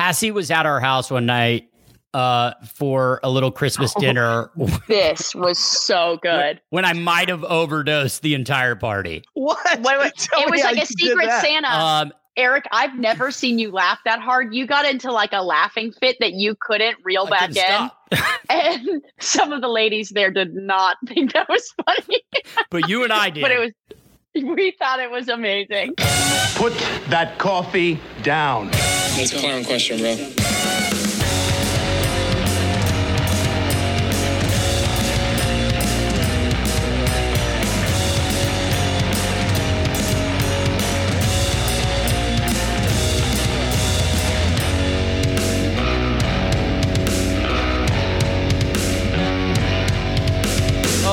Hassie was at our house one night uh, for a little Christmas dinner. this was so good. When I might have overdosed the entire party. What? Wait, wait. It was like a secret. Santa. Um, Eric, I've never seen you laugh that hard. You got into like a laughing fit that you couldn't reel I back in. And some of the ladies there did not think that was funny. but you and I did. but it was we thought it was amazing. Put that coffee down. That's a clown question, bro.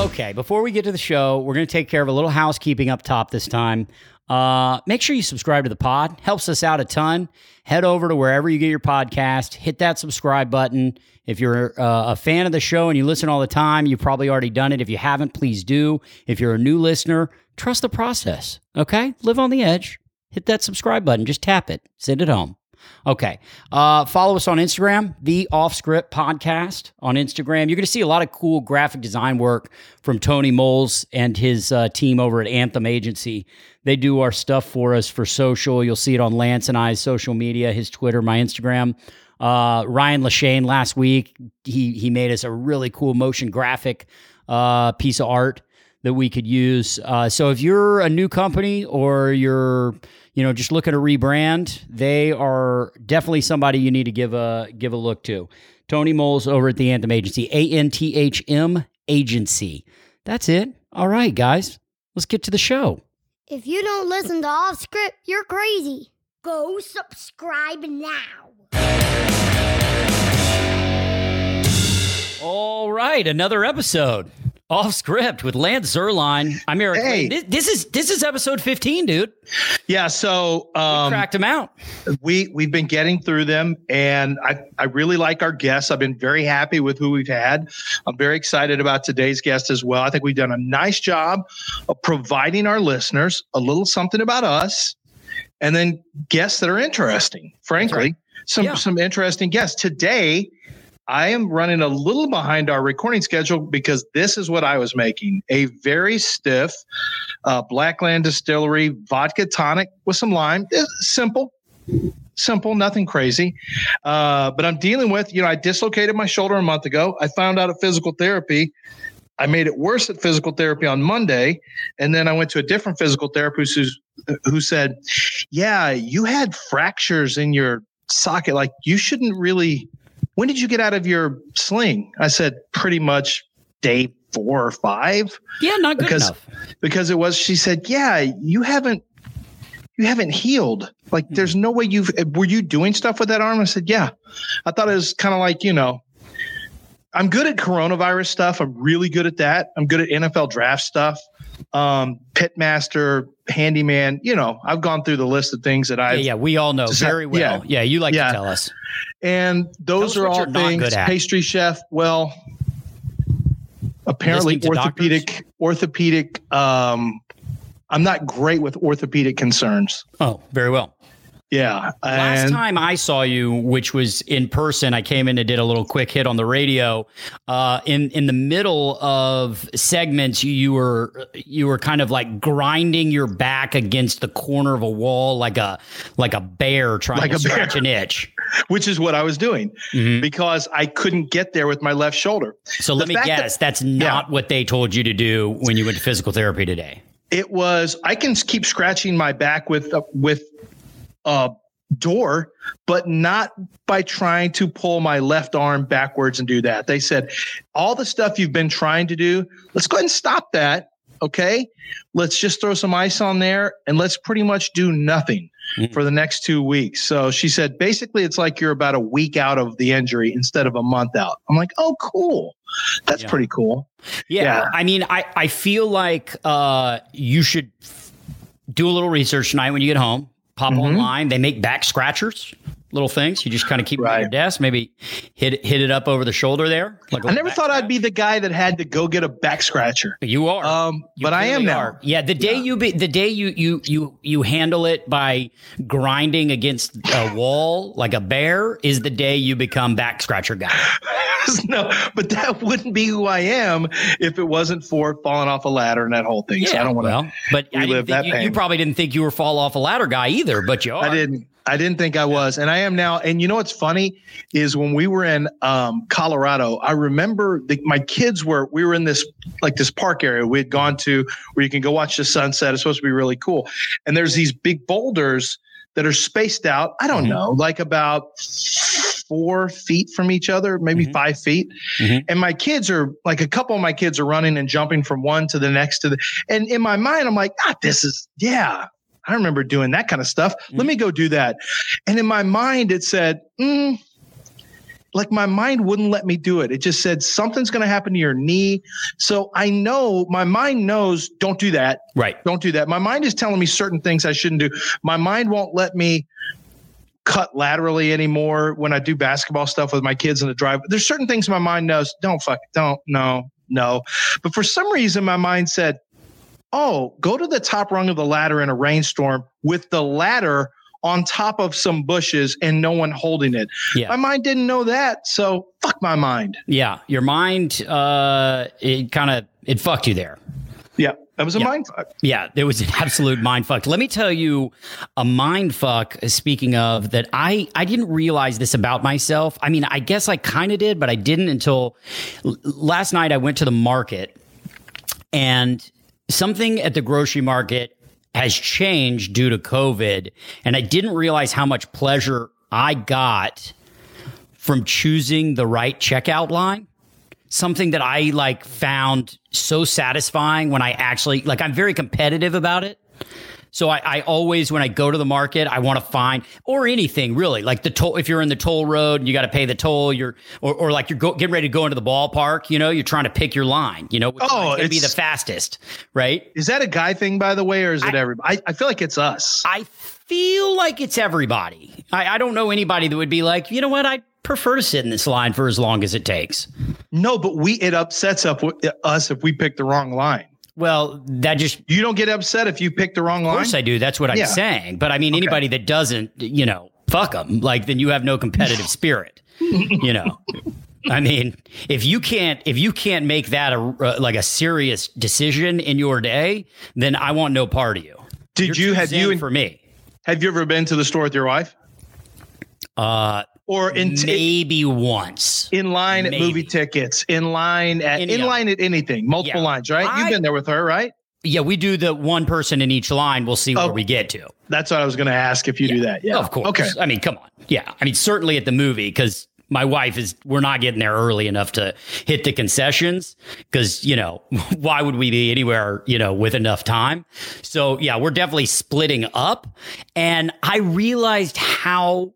Okay, before we get to the show, we're going to take care of a little housekeeping up top this time. Uh, make sure you subscribe to the pod. Helps us out a ton. Head over to wherever you get your podcast. Hit that subscribe button. If you're uh, a fan of the show and you listen all the time, you've probably already done it. If you haven't, please do. If you're a new listener, trust the process. Okay, live on the edge. Hit that subscribe button. Just tap it. Send it home. Okay. Uh, follow us on Instagram, the Off Script Podcast on Instagram. You're going to see a lot of cool graphic design work from Tony Moles and his uh, team over at Anthem Agency. They do our stuff for us for social. You'll see it on Lance and I's social media, his Twitter, my Instagram. Uh, Ryan Lashane last week, he he made us a really cool motion graphic uh, piece of art that we could use. Uh, so if you're a new company or you're you know just looking to rebrand, they are definitely somebody you need to give a give a look to. Tony Moles over at the Anthem Agency, A N T H M Agency. That's it. All right, guys, let's get to the show. If you don't listen to Off Script, you're crazy. Go subscribe now. All right, another episode off script with Lance Zierlein. I'm Eric. Hey. This, this is this is episode 15, dude. Yeah, so um, Cracked him out. we we've been getting through them, and I I really like our guests. I've been very happy with who we've had. I'm very excited about today's guest as well. I think we've done a nice job of providing our listeners a little something about us, and then guests that are interesting. Frankly, some Yeah. some interesting guests today. I am running a little behind our recording schedule because this is what I was making a very stiff uh, Blackland Distillery vodka tonic with some lime. It's simple, simple, nothing crazy. Uh, but I'm dealing with, you know, I dislocated my shoulder a month ago. I found out at physical therapy. I made it worse at physical therapy on Monday. And then I went to a different physical therapist who's, who said, Yeah, you had fractures in your socket. Like, you shouldn't really. When did you get out of your sling? I said, Pretty much day four or five. Yeah, not good Because- enough. because it was she said yeah you haven't you haven't healed. Like there's hmm. no way you've were you doing stuff with that arm? I said yeah. I thought it was kind of like you know i'm good at coronavirus stuff i'm really good at that i'm good at nfl draft stuff um pitmaster handyman you know i've gone through the list of things that i've yeah, we all know very well. Yeah, you like Yeah. to tell us. and those us are all things pastry chef well apparently orthopedic orthopedic um i'm not great with orthopedic concerns Oh, very well. Yeah Last time I saw you, which was in person, I came in and did a little quick hit on the radio. Uh, in in the middle of segments, you, were you were kind of like grinding your back against the corner of a wall, like a like a bear trying Like to a bear. scratch an itch. which is what i was doing Mhm. because i couldn't get there with my left shoulder So The let me fact that- guess, that's not what they told you to do when you went to physical therapy today. it was i can keep scratching my back with uh, with a door but not by trying to pull my left arm backwards and do that they said all the stuff you've been trying to do let's go ahead and stop that okay let's just throw some ice on there and let's pretty much do nothing Mhm. for the next two weeks so she said basically it's like you're about a week out of the injury instead of a month out i'm like oh cool that's Yeah. pretty cool Yeah, Yeah. I mean, I I feel like uh, you should do a little research tonight when you get home. Pop Mhm. online. They make back scratchers, little things. You just kind of keep them on your desk. Maybe hit hit it up over the shoulder there. Like I never thought I'd be the guy that had to go get a back scratcher. You are. Um, You but I am now. are. Yeah, the day you be, the day you you you you handle it by grinding against a wall like a bear is the day you become back scratcher guy. no, but that wouldn't be who I am if it wasn't for falling off a ladder and that whole thing. so I don't want to. well, but I relive that you, you probably didn't think you were fall off a ladder guy either, but you are. I didn't. I didn't think I was, and I am now. And you know what's funny is when we were in um, Colorado, I remember the, my kids were. We were in this like this park area we had gone to where you can go watch the sunset. It's supposed to be really cool, and there's these big boulders that are spaced out. I don't Mhm. know, like about four feet from each other, maybe Mhm. five feet. Mhm. And my kids are like a couple of my kids are running and jumping from one to the next to the. And in my mind, I'm like, ah, this is yeah. I remember doing that kind of stuff. Let me go do that. And in my mind, it said, mm, like my mind wouldn't let me do it. It just said something's going to happen to your knee. So I know my mind knows don't do that. Right. Don't do that. My mind is telling me certain things I shouldn't do. My mind won't let me cut laterally anymore when I do basketball stuff with my kids in the drive. There's certain things my mind knows don't fuck, don't, no, no. But for some reason, my mind said, oh, go to the top rung of the ladder in a rainstorm with the ladder on top of some bushes and no one holding it. Yeah. My mind didn't know that. So fuck my mind. Yeah. Your mind, uh, it kind of it fucked you there. Yeah. That was a Yeah. mind fuck. Yeah, it was an absolute mind fuck. Let me tell you a mind fuck. Speaking of that, I I didn't realize this about myself. I mean, I guess I kind of did, but I didn't until l- last night. I went to the market, and something at the grocery market has changed due to COVID, and I didn't realize how much pleasure I got from choosing the right checkout line something that I like found so satisfying when I actually like I'm very competitive about it. So I, I always when I go to the market, I want to find or anything really like the toll. If you're in the toll road and you got to pay the toll, you're or, or like you're go, getting ready to go into the ballpark. You know, you're trying to pick your line. You know, which Oh, gonna be the fastest, right? Is that a guy thing, by the way, or is it I- everybody? I, I feel like it's us. I feel like it's everybody. I, I don't know anybody that would be like, you know what, I prefer to sit in this line for as long as it takes. no, but we it upsets up uh, us if we pick the wrong line. Well, that just You don't get upset if you pick the wrong line. Of course I do. That's what I'm saying. But I mean, anybody that doesn't, you know, fuck them. Like, then you have no competitive spirit. You know, I mean, if you can't, if you can't make that a uh, like a serious decision in your day, then I want no part of you. Did You're you have you for me? have you ever been to the store with your wife Uh, or in maybe once. in line at movie tickets, in line at Any in of line at anything, multiple Yeah. lines, right? I- You've been there with her, right? Yeah, we do the one person in each line. We'll see where Oh. we get to. That's what I was going to ask if you do that. Yeah, Of course. Okay. I mean, come on. Yeah. I mean, certainly at the movie because my wife is. We're not getting there early enough to hit the concessions because you know why would we be anywhere you know with enough time? So yeah, we're definitely splitting up, and I realized how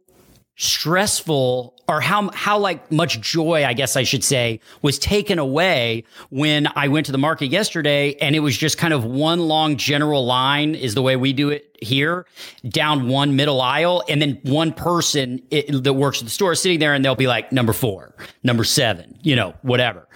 stressful or how how like much joy I guess I should say was taken away when I went to the market yesterday and it was just kind of one long general line is the way we do it here down one middle aisle. And then one person it, that works at the store sitting there and they'll be like number 4 number 7 you know whatever.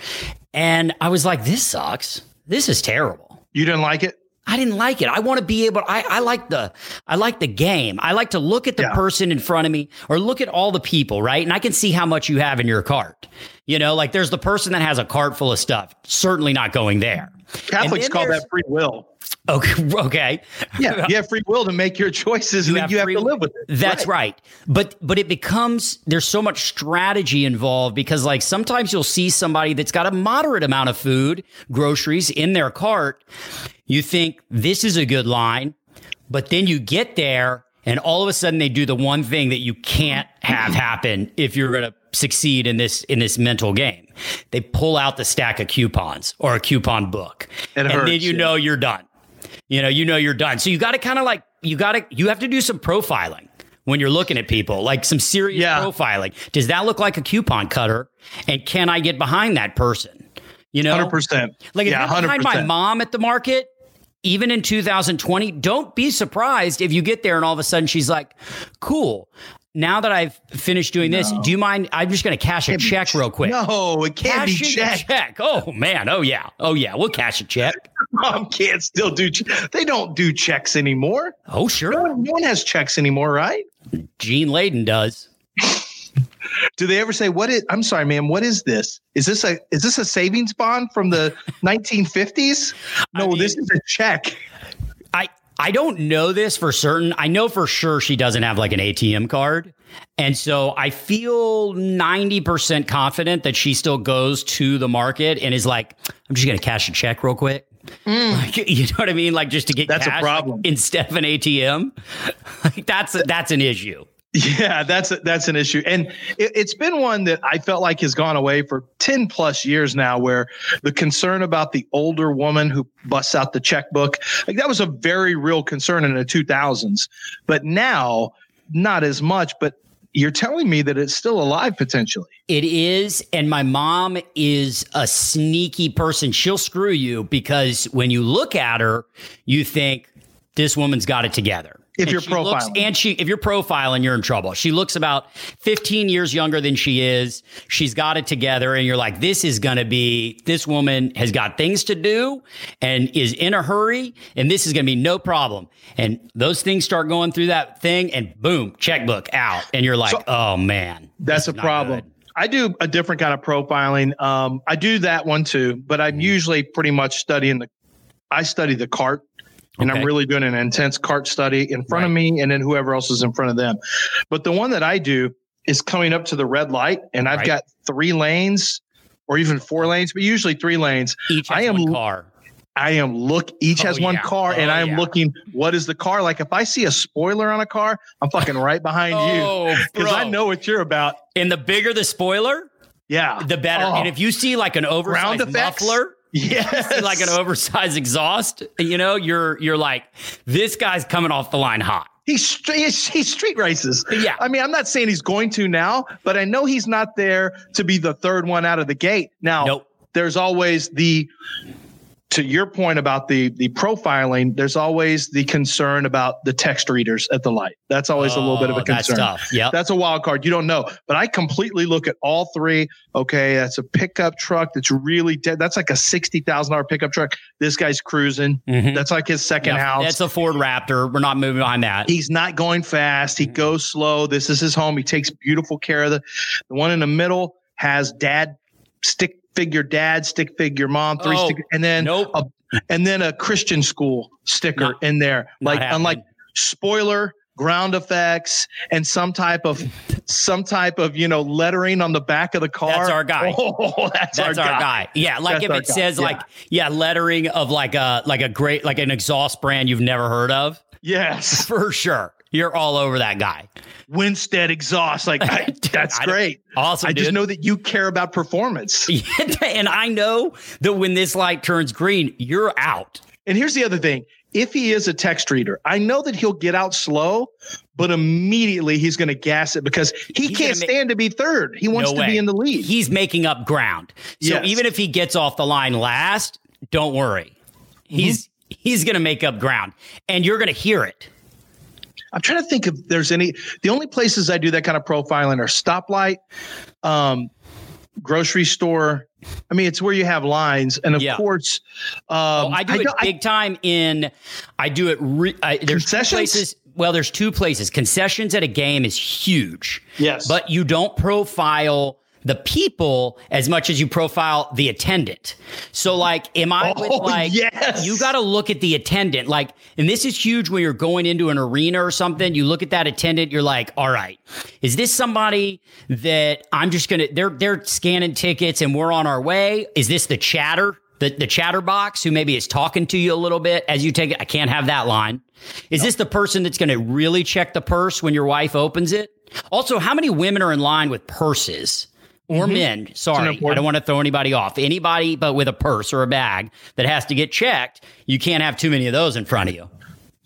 And I was like this sucks. This is terrible. You didn't like it? I didn't like it. I want to be able. I, I like the. I like the game. I like to look at the Yeah. person in front of me, or look at all the people, right? And I can see how much you have in your cart. You know, like there's the person that has a cart full of stuff. Certainly not going there. Catholics call that free will. Okay. Okay. Yeah, you have free will to make your choices, and then you have free- to live with it. That's right. But but it becomes there's so much strategy involved because like sometimes you'll see somebody that's got a moderate amount of food, groceries in their cart. You think this is a good line, but then you get there and all of a sudden they do the one thing that you can't have happen if you're going to succeed in this in this mental game. They pull out the stack of coupons or a coupon book. It and then you yeah. know you're done. You know, you know you're done. So you got to kind of like you got to you have to do some profiling when you're looking at people, like some serious Yeah. profiling. Does that look like a coupon cutter? And can I get behind that person? You know, Hundred percent. like if yeah, you're behind my mom at the market, even in 2020, don't be surprised if you get there and all of a sudden she's like, cool. Now that I've finished doing this, do you mind? I'm just going to cash a check real quick. No, it can't be Cashing checked. check. Oh man. Oh yeah. Oh yeah. We'll cash a check. Mom can't still do. che- They don't do checks anymore. Oh No sure. one, no one has checks anymore, right? Gene Layden does. Do they ever say what is? I'm sorry, ma'am. What is this? Is this a is this a savings bond from the 1950s? No, mean- this is a check. I don't know this for certain. I know for sure she doesn't have like an ATM card. And so I feel 90% confident that she still goes to the market and is like, I'm just going to cash a check real quick. Mm. Like, you know what I mean? Like just to get That's a problem. like, instead of an ATM. Like that's a, that's an issue. Yeah, that's that's an issue, and it, it's been one that I felt like has gone away for ten plus years now. Where the concern about the older woman who busts out the checkbook, like that was a very real concern in the two thousands, but now not as much. But you're telling me that it's still alive potentially. It is. And my mom is a sneaky person. She'll screw you because when you look at her, you think this woman's got it together. If And you're she looks- profiling. and she, if you're profiling, you're in trouble. She looks about 15 years younger than she is. She's got it together. And you're like, this is going to be, this woman has got things to do and is in a hurry. And this is going to be no problem. And those things start going through that thing and boom, checkbook out. And you're like, So- oh man. That's a problem. good. I do a different kind of profiling. Um, I do that one too, but. I'm usually pretty much studying the. I study the cart, and Okay. I'm really doing an intense cart study in front of me, and then whoever else is in front of them. But the one that I do is coming up to the red light, and I've Right. got three lanes, or even four lanes, but usually three lanes. Each has I am- one car. I am look. Each Oh, has one yeah. car, and Oh, I am yeah. looking. What is the car like? If I see a spoiler on a car, I'm fucking right behind you Oh, because I know what you're about. And the bigger the spoiler, Yeah, the better. Oh. And if you see like an oversized muffler, yes, like an oversized exhaust, you know, you're you're like, this guy's coming off the line hot. He's. He's, he's street races. Yeah. I mean, I'm not saying he's going to now, but I know he's not there to be the third one out of the gate. Now, Nope. there's always the. To your point about the the profiling, there's always the concern about the text readers at the light. That's always a little bit of Oh, a concern. That's tough. Yep. That's a wild card. You don't know, but I completely look at all three. Okay, that's a pickup truck that's really dead. That's like a sixty thousand dollar pickup truck. This guy's cruising. Mhm. That's like his second Yep. house. That's a Ford Raptor. We're not moving on that. He's not going fast. He goes slow. This is his home. He takes beautiful care of the. The one in the middle has dad stick figure dad, stick figure mom, three Oh, stick, and then nope. a, and then a Christian school sticker Not- in there. Like unlike spoiler, ground effects, and some type of some type of you know lettering on the back of the car. That's our guy. Oh, that's, That's our guy. Yeah, like That's if it guy. says Yeah. like yeah, lettering of like a like a great like an exhaust brand you've never heard of, Yes, for sure. You're all over that guy. Winstead exhaust. Like I- that's I great. Awesome, I just know that you care about performance. and I know that when this light turns green, you're out. And here's the other thing. If he is a text reader, I know that he'll get out slow, but immediately he's going to gas it because he He's can't gonna stand to be third. He wants No to way. be in the lead. He's making up ground. So Yes. even if he gets off the line last, don't worry. He's mm-hmm. he's going to make up ground and you're going to hear it. I'm trying to think if there's any. The only places I do that kind of profiling are stoplight, um, grocery store. I mean, it's where you have lines, and of Yeah. course, um, Oh, I do it don't- I- big time in I do it re, I, there's places well there's two places. Concessions at a game is huge. Yes. But you don't profile the people as much as you profile the attendant. So like am I oh, with Oh, like yes. you got to look at the attendant. Like and this is huge when you're going into an arena or something you look at that attendant you're like all right is this somebody that I'm just going to they're they're scanning tickets and we're on our way? Is this the chatter the, the chatterbox who maybe is talking to you a little bit as you take it? I can't have that line. Is this the person that's going to really check the purse when your wife opens it? Also how many women are in line with purses or men. Sorry, I don't want to throw anybody off. Anybody but with a purse or a bag that has to get checked, you can't have too many of those in front of you.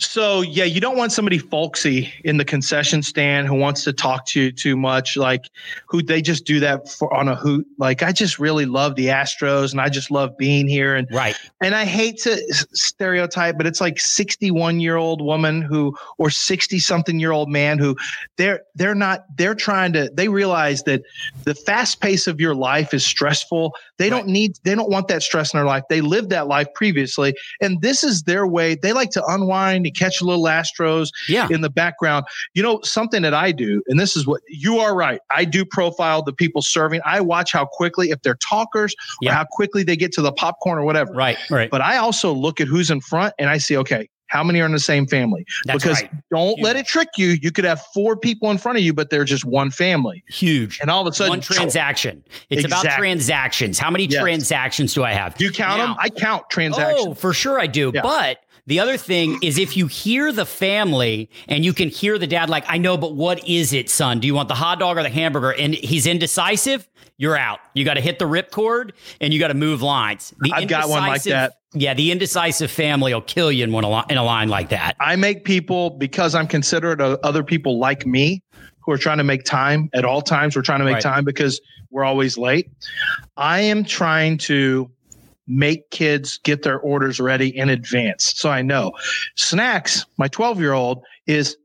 So yeah, you don't want somebody folksy in the concession stand who wants to talk to you too much, like who they just do that for on a hoot. Like I just really love the Astros and I just love being here and Right. and I hate to stereotype, but it's like 61 year old woman who or 60 something year old man who they're they're not they're trying to they realize that the fast pace of your life is stressful. They don't need they don't want that stress in their life. They lived that life previously and this is their way. They like to unwind and catch a little Astros Yeah. in the background. You know, something that I do, and this is what you are right. I do profile the people serving. I watch how quickly, if they're talkers, Yeah. or how quickly they get to the popcorn or whatever. Right. Right. But I also look at who's in front and I see, okay, how many are in the same family? That's because right. don't let it trick you. You could have four people in front of you, but they're just one family. Huge. And all of a sudden, One transaction. It's about transactions. How many Yes. transactions do I have? do you count Now- them? I count oh, transactions. Oh, for sure I do. Yeah. But the other thing is if you hear the family and you can hear the dad like, I know, but what is it, son? Do you want the hot dog or the hamburger? And he's indecisive, you're out. You got to hit the ripcord and you got to move lines. The I've got one like that. Yeah, the indecisive family will kill you in, one, a in a line like that. I make people because I'm considerate of other people like me who are trying to make time at all times. We're trying to make Right. time because we're always late. I am trying to make kids get their orders ready in advance. So I know snacks, my 12 year old is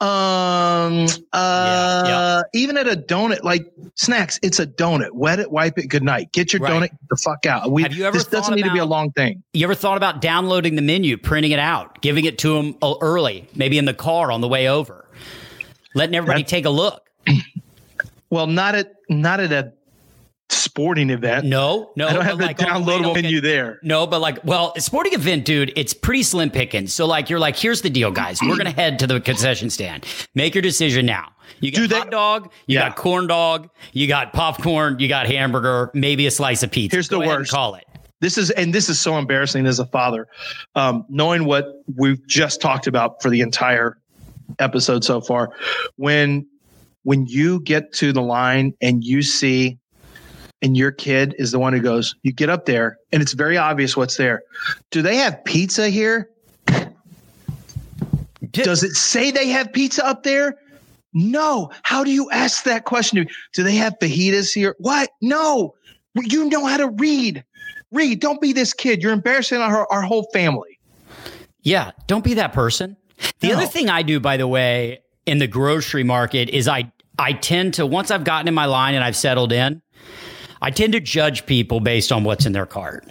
um uh yeah. even at a donut like snacks it's a donut wet it wipe it good night get your Right. donut the fuck out we Have you ever this doesn't thought need to be a long thing You ever thought about downloading the menu, printing it out, giving it to them early, maybe in the car on the way over, letting everybody That- take a look? well not at not at a sporting event No, no. I don't have the like the downloadable look menu there. No, but like, well, a sporting event, dude, it's pretty slim pickings. So like, you're like, here's the deal, guys. We're gonna head to the concession stand. Make your decision now. You got hot dog, you Yeah. got corn dog, you got popcorn, you got hamburger, maybe a slice of pizza. Here's the Go ahead worst. Call it. This is and this is so embarrassing as a father, um, knowing what we've just talked about for the entire episode so far. When when you get to the line and you see and your kid is the one who goes, you get up there and it's very obvious what's there. Do they have pizza here? Does it say they have pizza up there? No. How do you ask that question? Do they have fajitas here? What? No. You know how to read. Read. Don't be this kid. You're embarrassing our, our whole family. Yeah, don't be that person. The No. other thing I do, by the way, in the grocery market is I I tend to once I've gotten in my line and I've settled in, I tend to judge people based on what's in their cart.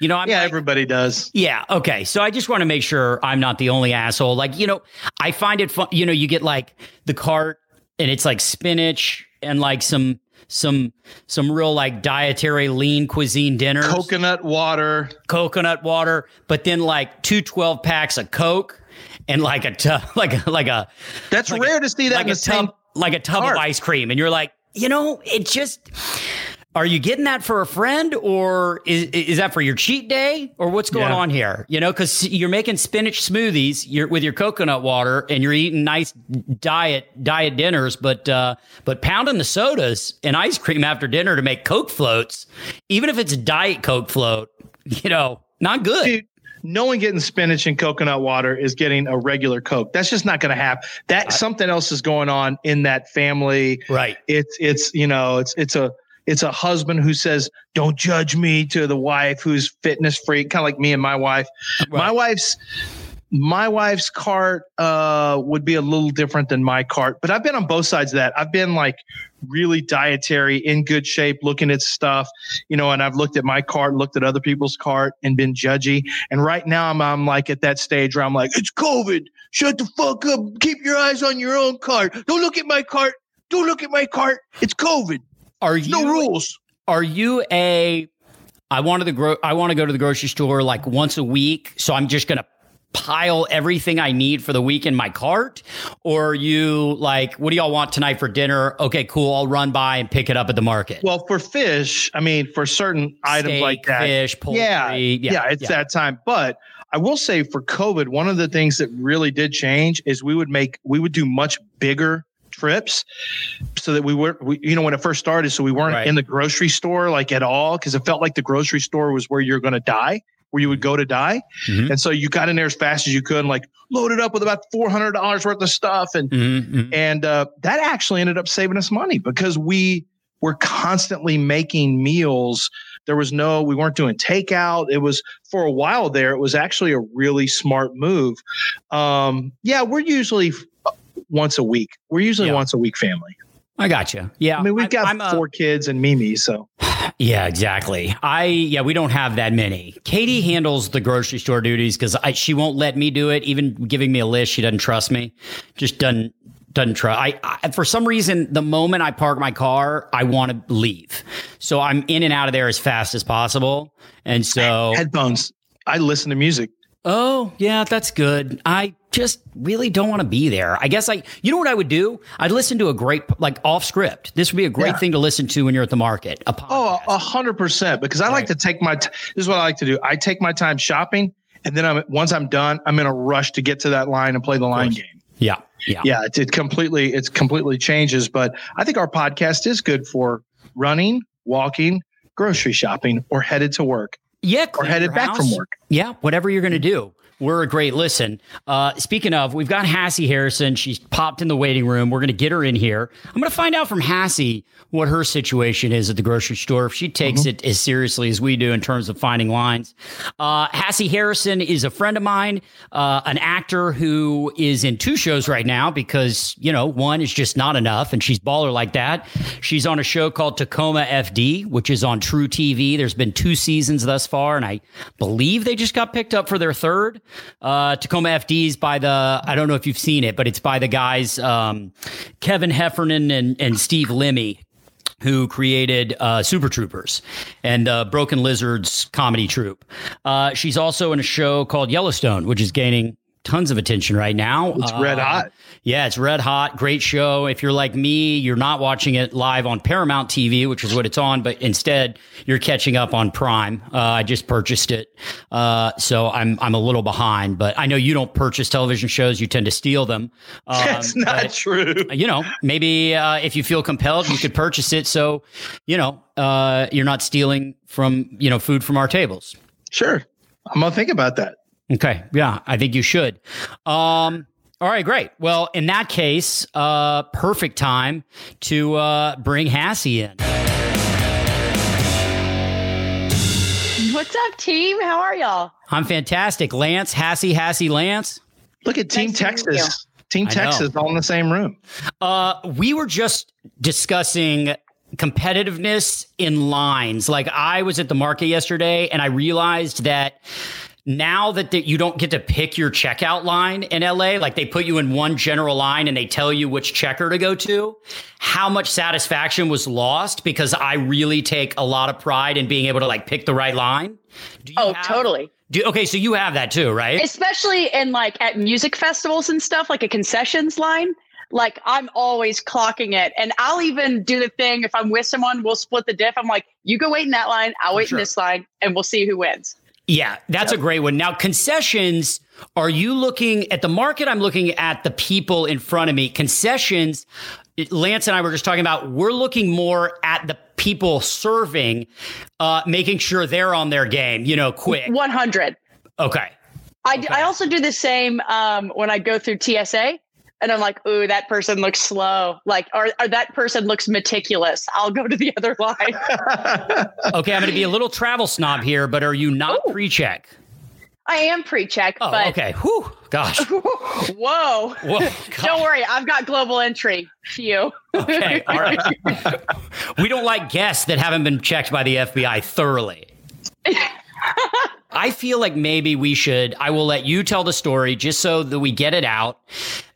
You know, I'm yeah, like, everybody does. yeah, okay. So I just want to make sure I'm not the only asshole. Like, you know, I find it fun. You know, you get like the cart and it's like spinach and like some some some real like dietary lean cuisine dinners Coconut water. coconut water, but then like two 12 packs of Coke and like a tub, like a, like a That's Like a- rare to see that like in a same. tub, like a tub cart. of ice cream, and you're like, you know, it just. Are you getting that for a friend, or is is that for your cheat day, or what's going Yeah. on here? You know, because you're making spinach smoothies, you're with your coconut water, and you're eating nice diet diet dinners, but uh, but pounding the sodas and ice cream after dinner to make Coke floats, even if it's a diet Coke float, you know, not good. Dude, no one getting spinach and coconut water is getting a regular Coke. That's just not going to happen. That something else is going on in that family. Right. It's it's you know it's it's a it's a husband who says don't judge me to the wife who's fitness freak, kind of like me and my wife. My wife's my wife's cart uh, would be a little different than my cart, but I've been on both sides of that. I've been like really dietary, in good shape, looking at stuff, you know, and I've looked at my cart, looked at other people's cart, and been judgy. And right now, I'm, I'm like at that stage where I'm like, it's COVID. Shut the fuck up. Keep your eyes on your own cart. Don't look at my cart. Don't look at my cart. It's COVID. Are you No rules. are you a I wanted to grow I want to go to the grocery store like once a week, so I'm just gonna pile everything I need for the week in my cart? Or are you like, what do y'all want tonight for dinner? Okay, cool. I'll run by and pick it up at the market. Well, for fish, I mean, for certain items like that, fish, poultry. yeah, yeah, yeah, it's that time. But I will say for COVID, one of the things that really did change is we would make we would do much bigger trips so that we were we, you know when it first started so we weren't Right. in the grocery store like at all because it felt like the grocery store was where you're going to die where you would go to die. Mhm. And so you got in there as fast as you could and like loaded up with about $400 worth of stuff. And, Mhm, mhm. and uh, that actually ended up saving us money because we were constantly making meals. There was no, we weren't doing takeout. It was for a while there, it was actually a really smart move. Um, yeah, we're usually once a week. We're usually Yeah. once a week family. I got you. Yeah, I mean, we've got I'm a- four kids and Mimi, so Yeah, exactly. I yeah, we don't have that many. Katie handles the grocery store duties because she won't let me do it. Even giving me a list, she doesn't trust me. Just doesn't doesn't trust. I, I for some reason, the moment I park my car, I want to leave. So I'm in and out of there as fast as possible. And so, headphones. I listen to music. Oh yeah, that's good. I just really don't want to be there. I guess I, you know what I would do? I'd listen to a great like off script. This would be a great Yeah. thing to listen to when you're at the market. A Oh, a hundred percent. Because I Right. like to take my. T- this is what I like to do. I take my time shopping, and then I'm once I'm done, I'm in a rush to get to that line and play the line game. yeah, yeah, Yeah, it, it completely it's completely changes. But I think our podcast is good for running, walking, grocery shopping, or headed to work, yeah. or headed back from work. Yeah, whatever you're going to do. We're a great listen. Uh, speaking of, we've got Hassie Harrison. She's popped in the waiting room. We're going to get her in here. I'm going to find out from Hassie what her situation is at the grocery store, if she takes it as seriously as we do in terms of finding lines. Uh, Hassie Harrison is a friend of mine, uh, an actor who is in two shows right now because, you know, one is just not enough and she's baller like that. She's on a show called Tacoma FD, which is on truTV. There's been two seasons thus far, and I believe they just got picked up for their third. Uh, Tacoma FDs by the, I don't know if you've seen it, but it's by the guys um, Kevin Heffernan and, and Steve Lemme who created uh, Super Troopers and uh, Broken Lizard's comedy troupe. Uh, she's also in a show called Yellowstone, which is gaining tons of attention right now. It's red Uh, hot. Yeah, it's red hot. Great show. If you're like me, you're not watching it live on Paramount TV, which is what it's on, but instead you're catching up on Prime. Uh, I just purchased it, uh, so I'm I'm a little behind. But I know you don't purchase television shows; you tend to steal them. Um, That's not but- true. you know, maybe uh, if you feel compelled, you could purchase it. So, you know, uh, you're not stealing from you know food from our tables. Sure, I'm gonna think about that. Okay, yeah, I think you should. Um, all right, great. Well, in that case, uh, perfect time to uh, bring Hassie in. What's up, team? How are y'all? I'm fantastic, Lance Hassie Hassie Lance. Look at Team Nice Texas. Team I know. Texas all in the same room. Uh, we were just discussing competitiveness in lines. Like I was at the market yesterday and I realized that now that the, you don't get to pick your checkout line in LA, like they put you in one general line and they tell you which checker to go to, how much satisfaction was lost because I really take a lot of pride in being able to like pick the right line. Oh, have- totally. Do, okay, so you have that too, right? Especially in like at music festivals and stuff, like a concessions line. Like I'm always clocking it. And I'll even do the thing if I'm with someone, we'll split the diff. I'm like, you go wait in that line, I'll wait Sure. in this line, and we'll see who wins. Yeah, that's a great one. Now, concessions, are you looking at the market? I'm looking at the people in front of me. Concessions, Lance and I were just talking about, we're looking more at the people serving, uh, making sure they're on their game, you know, quick. 100. Okay. I I also do the same um, when I go through TSA. And I'm like, ooh, that person looks slow. Like, or, or that person looks meticulous. I'll go to the other line. Okay, I'm going to be a little travel snob here, but are you not pre check? I am pre-check, Oh, but okay. Whew. Gosh. whoa, Whoa. don't worry, I've got global entry. Phew. Okay. All right. we don't like guests that haven't been checked by the FBI thoroughly. I feel like maybe we should. I will let you tell the story just so that we get it out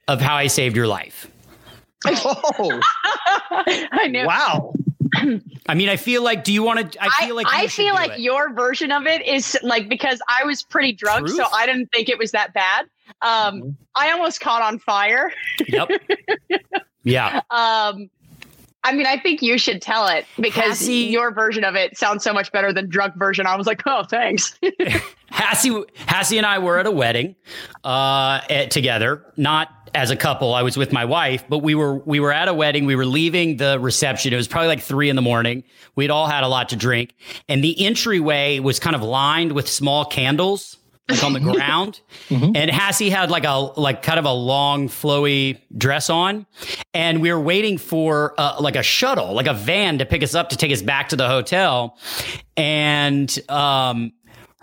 of how I saved your life. oh, I know. wow. I mean, I feel like. Do you want to? I I, feel like. I you should feel like it. your version of it is like because I was pretty drunk, so I didn't think it was that bad. Um, Mhm. I almost caught on fire. Yep. Yeah. Um, I mean, I think you should tell it because Hassie- your version of it sounds so much better than drunk version. I was like, oh, thanks. Hassie, Hassie and I were at a wedding uh, at, together, not as a couple. I was with my wife, but we were we were at a wedding. We were leaving the reception. It was probably like three in the morning. We'd all had a lot to drink, and the entryway was kind of lined with small candles like on the ground. Mm-hmm. And Hassie had like a like kind of a long flowy dress on, and we were waiting for uh, like a shuttle, like a van to pick us up to take us back to the hotel. And um,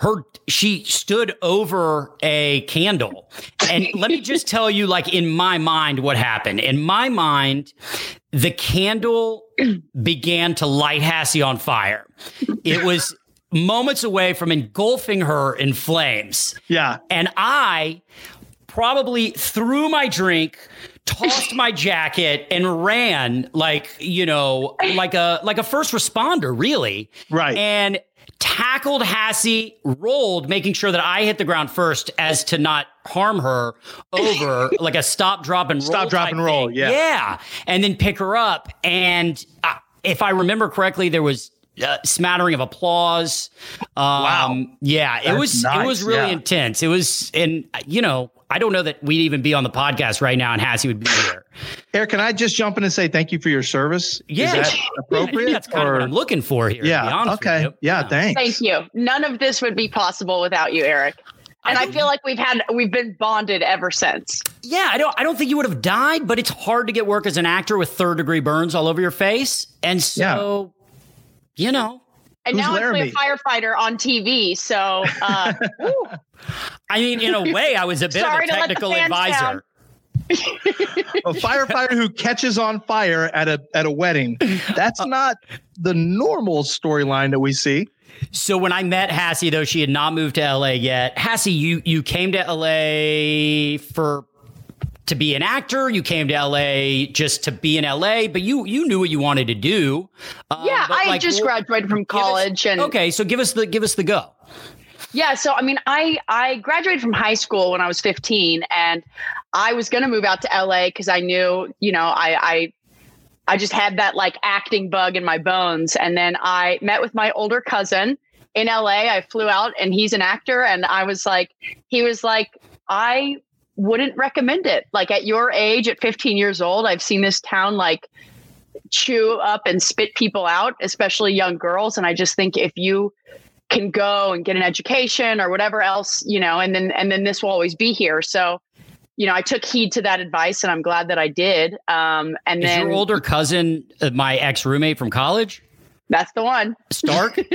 her she stood over a candle and let me just tell you like in my mind what happened in my mind the candle began to light Hassie on fire it was moments away from engulfing her in flames. Yeah. And I probably threw my drink, tossed my jacket and ran like, you know, like a like a first responder, really. Right. And tackled Hassie, rolled, making sure that I hit the ground first as to not harm her over like a stop, drop, and roll. Stop, drop, and roll. Thing. Yeah. Yeah. And then pick her up. And uh, if I remember correctly, there was uh, smattering of applause. Um, wow. Yeah, it That's was nice. it was really Yeah. intense. It was, and you know, I don't know that we'd even be on the podcast right now, and Hassie would be here. Eric, can I just jump in and say thank you for your service? Yeah. Is that appropriate? That's kind of what I'm looking for here. to be yeah. honest Okay. with you. Yeah, Thanks. Thank you. None of this would be possible without you, Eric. And I, feel like we've had we've been bonded ever since. Yeah, I don't. I don't think you would have died, but it's hard to get work as an actor with third degree burns all over your face, and so, you know, And now Laramie? I play a firefighter on TV. So uh. I mean, in a way, I was a bit Sorry of a to let the technical advisor. a firefighter who catches on fire at a at a wedding. That's Uh, not the normal storyline that we see. So when I met Hassie, though she had not moved to LA yet, Hassie, you you came to LA for to be an actor. You came to LA just to be in LA, but you you knew what you wanted to do. Uh, yeah, I like, just graduated from give us- college, and okay, so give us the give us the go. Yeah, so I mean, I I graduated from high school when I was 15, and I was going to move out to LA because I knew, you know, I I I just had that like acting bug in my bones, and then I met with my older cousin in LA. I flew out, and he's an actor, and I was like, he was like, I wouldn't recommend it. Like at your age, at 15 years old, I've seen this town like chew up and spit people out, especially young girls, and I just think if you can go and get an education or whatever else, you know, and then and then this will always be here. So, you know, I took heed to that advice, and I'm glad that I did. Um, and Is then your older cousin uh, my ex roommate from college? That's the one. Stark?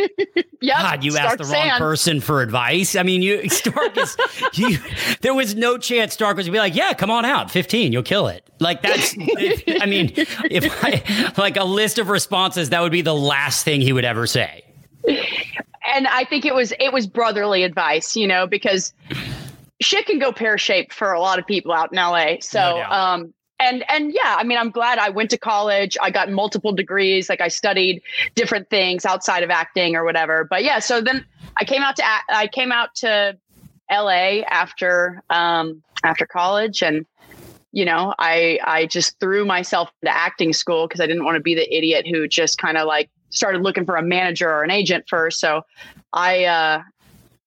Yeah, God, you asked the wrong person for advice. I mean, you Stark is you. There was no chance Stark was be like, "Yeah, come on out, fifteen, you'll kill it." Like that's. if- I mean, if I like a list of responses, that would be the last thing he would ever say. and I think it was it was brotherly advice, you know, because shit can go pear shaped for a lot of people out in LA. So, No um, and and yeah, I mean, I'm glad I went to college. I got multiple degrees. Like I studied different things outside of acting or whatever. But yeah, so then I came out to I came out to LA after um, after college and. You know, I I just threw myself into acting school because I didn't want to be the idiot who just kind of like started looking for a manager or an agent first. So I uh,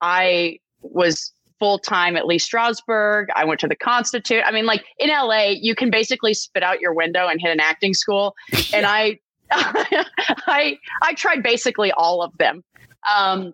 I was full time at Lee Strasberg. I went to the Constitute. I mean, like in LA, you can basically spit out your window and hit an acting school. And I I I tried basically all of them. Um,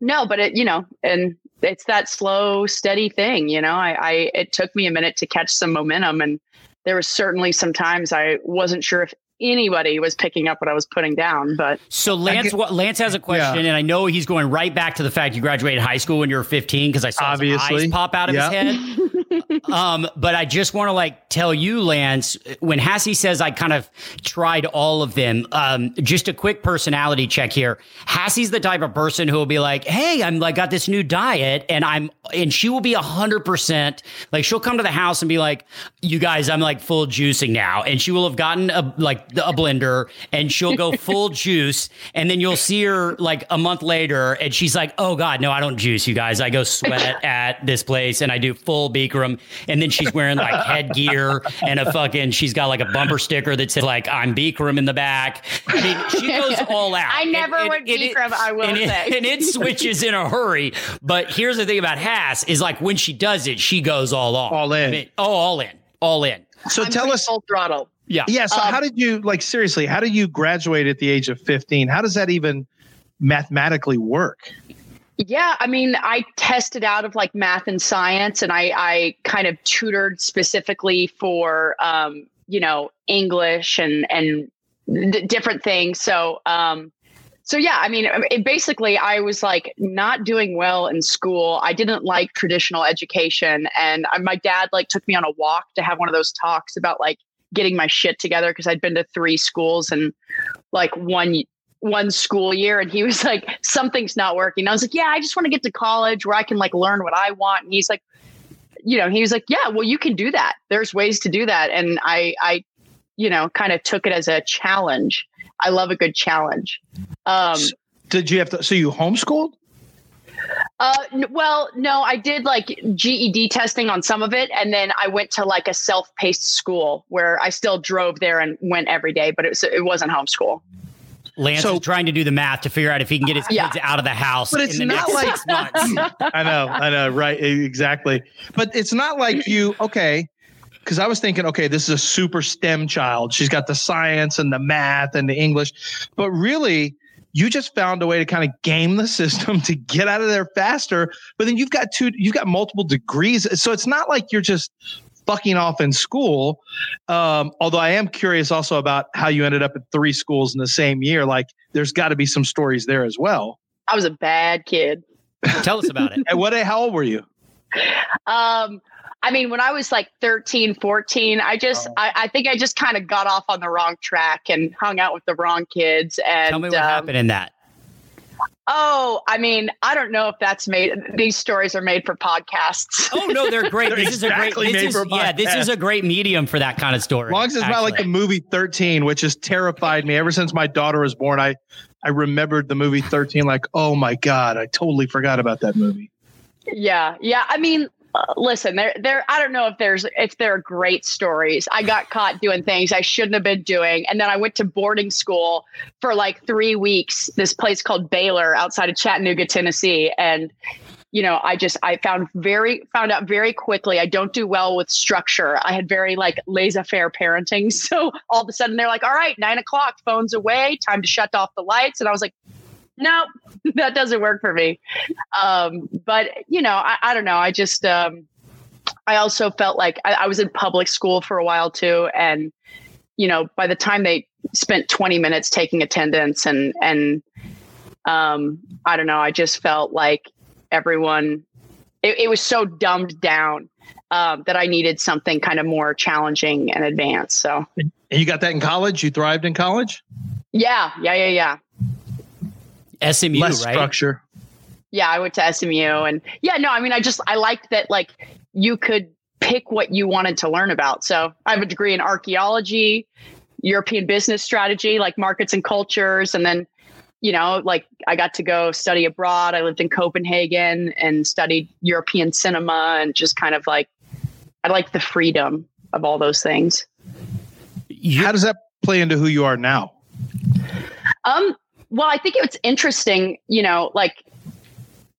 no, but it you know, and it's that slow, steady thing. You know, I, I it took me a minute to catch some momentum, and there was certainly some times I wasn't sure if anybody was picking up what I was putting down, but So Lance, what Lance has a question, and I know he's going right back to the fact you graduated high school when you were 15 because I saw his Obviously. eyes pop out of Yep. his head. um, but I just want to like tell you, Lance, when Hassie says I kind of tried all of them, um, just a quick personality check here. Hassie's the type of person who will be like, "Hey, I'm like got this new diet, and I'm," and she will be a hundred percent like she'll come to the house and be like, "You guys, I'm like full juicing now," and she will have gotten a like a blender, and she'll go full juice, and then you'll see her like a month later, and she's like, "Oh God, no, I don't juice, you guys. I go sweat at this place, and I do full beak Bikram, and then she's wearing like headgear and a fucking. She's got like a bumper sticker that said like "I'm Bikram" in the back. I mean, she goes all out. I never And- went and it- Bikram, I will and it, say. and it switches in a hurry. But here's the thing about Haas is like when she does it, she goes all off. All in. I mean, oh, all in, all in. So I'm tell us, full throttle. Yeah. yeah. So Um, how did you like seriously? How did you graduate at the age of fifteen? How does that even mathematically work? Yeah, I mean, I tested out of like math and science, and I, I kind of tutored specifically for, um, you know, English and and d- different things. So, um, so yeah, I mean, it, basically, I was like not doing well in school. I didn't like traditional education, and I, my dad like took me on a walk to have one of those talks about like getting my shit together because I'd been to three schools and like one one school year and he was like something's not working. I was like yeah i just want to get to college where i can like learn what i want. And he's like you know he was like yeah well you can do that. There's ways to do that. And i i you know kind of took it as a challenge. I love a good challenge. Um Did you have to? So you homeschooled? Uh well no i did like ged testing on some of it and then i went to like a self-paced school where i still drove there and went every day but it was it wasn't homeschool Lance So- is trying to do the math to figure out if he can get his Yeah. kids out of the house But it's in the not next like- six months. I know, I know, right? Exactly. But it's not like you, okay. Because I was thinking, okay, this is a super STEM child. She's got the science and the math and the English. But really, you just found a way to kind of game the system to get out of there faster. But then you've got two, you've got multiple degrees. So it's not like you're just fucking off in school. Um, although I am curious also about how you ended up at three schools in the same year. Like there's got to be some stories there as well. i was a bad kid Tell us about it. And what, how old were you? Um, I mean, when I was like 13, 14, I just, Oh. I, I think I just kind of got off on the wrong track and hung out with the wrong kids. And Tell me what um, happened in that. oh, I mean, I don't know if that's made. These stories are made for podcasts. Oh no, they're great. They're this is a exactly great. made This is, for yeah, this is a great medium for that kind of story. As long as it's not like the movie 13, which has terrified me ever since my daughter was born. I, I remembered the movie 13 like, oh my God, I totally forgot about that movie. Yeah, yeah. I mean, uh, listen, there, there. I don't know if there's if there are great stories. I got caught doing things I shouldn't have been doing, and then I went to boarding school for like three weeks. This place called Baylor outside of Chattanooga, Tennessee, and you know, I just I found very found out very quickly I don't do well with structure. I had very like laissez-faire parenting, so all of a sudden they're like, "All right, nine o'clock, phones away, time to shut off the lights," and I was like. No, that doesn't work for me um, but you know I, I don't know i just um, i also felt like I, I was in public school for a while too and you know by the time they spent 20 minutes taking attendance and and um, i don't know i just felt like everyone it, it was so dumbed down um, that i needed something kind of more challenging and advanced so And you got that in college? You thrived in college? yeah yeah yeah yeah SMU, Less right? structure. yeah i went to smu and yeah no i mean i just i liked that like you could pick what you wanted to learn about so i have a degree in archaeology european business strategy like markets and cultures and then you know like i got to go study abroad i lived in copenhagen and studied european cinema and just kind of like i like the freedom of all those things How does that play into who you are now? Um, well, I think it's interesting, you know, like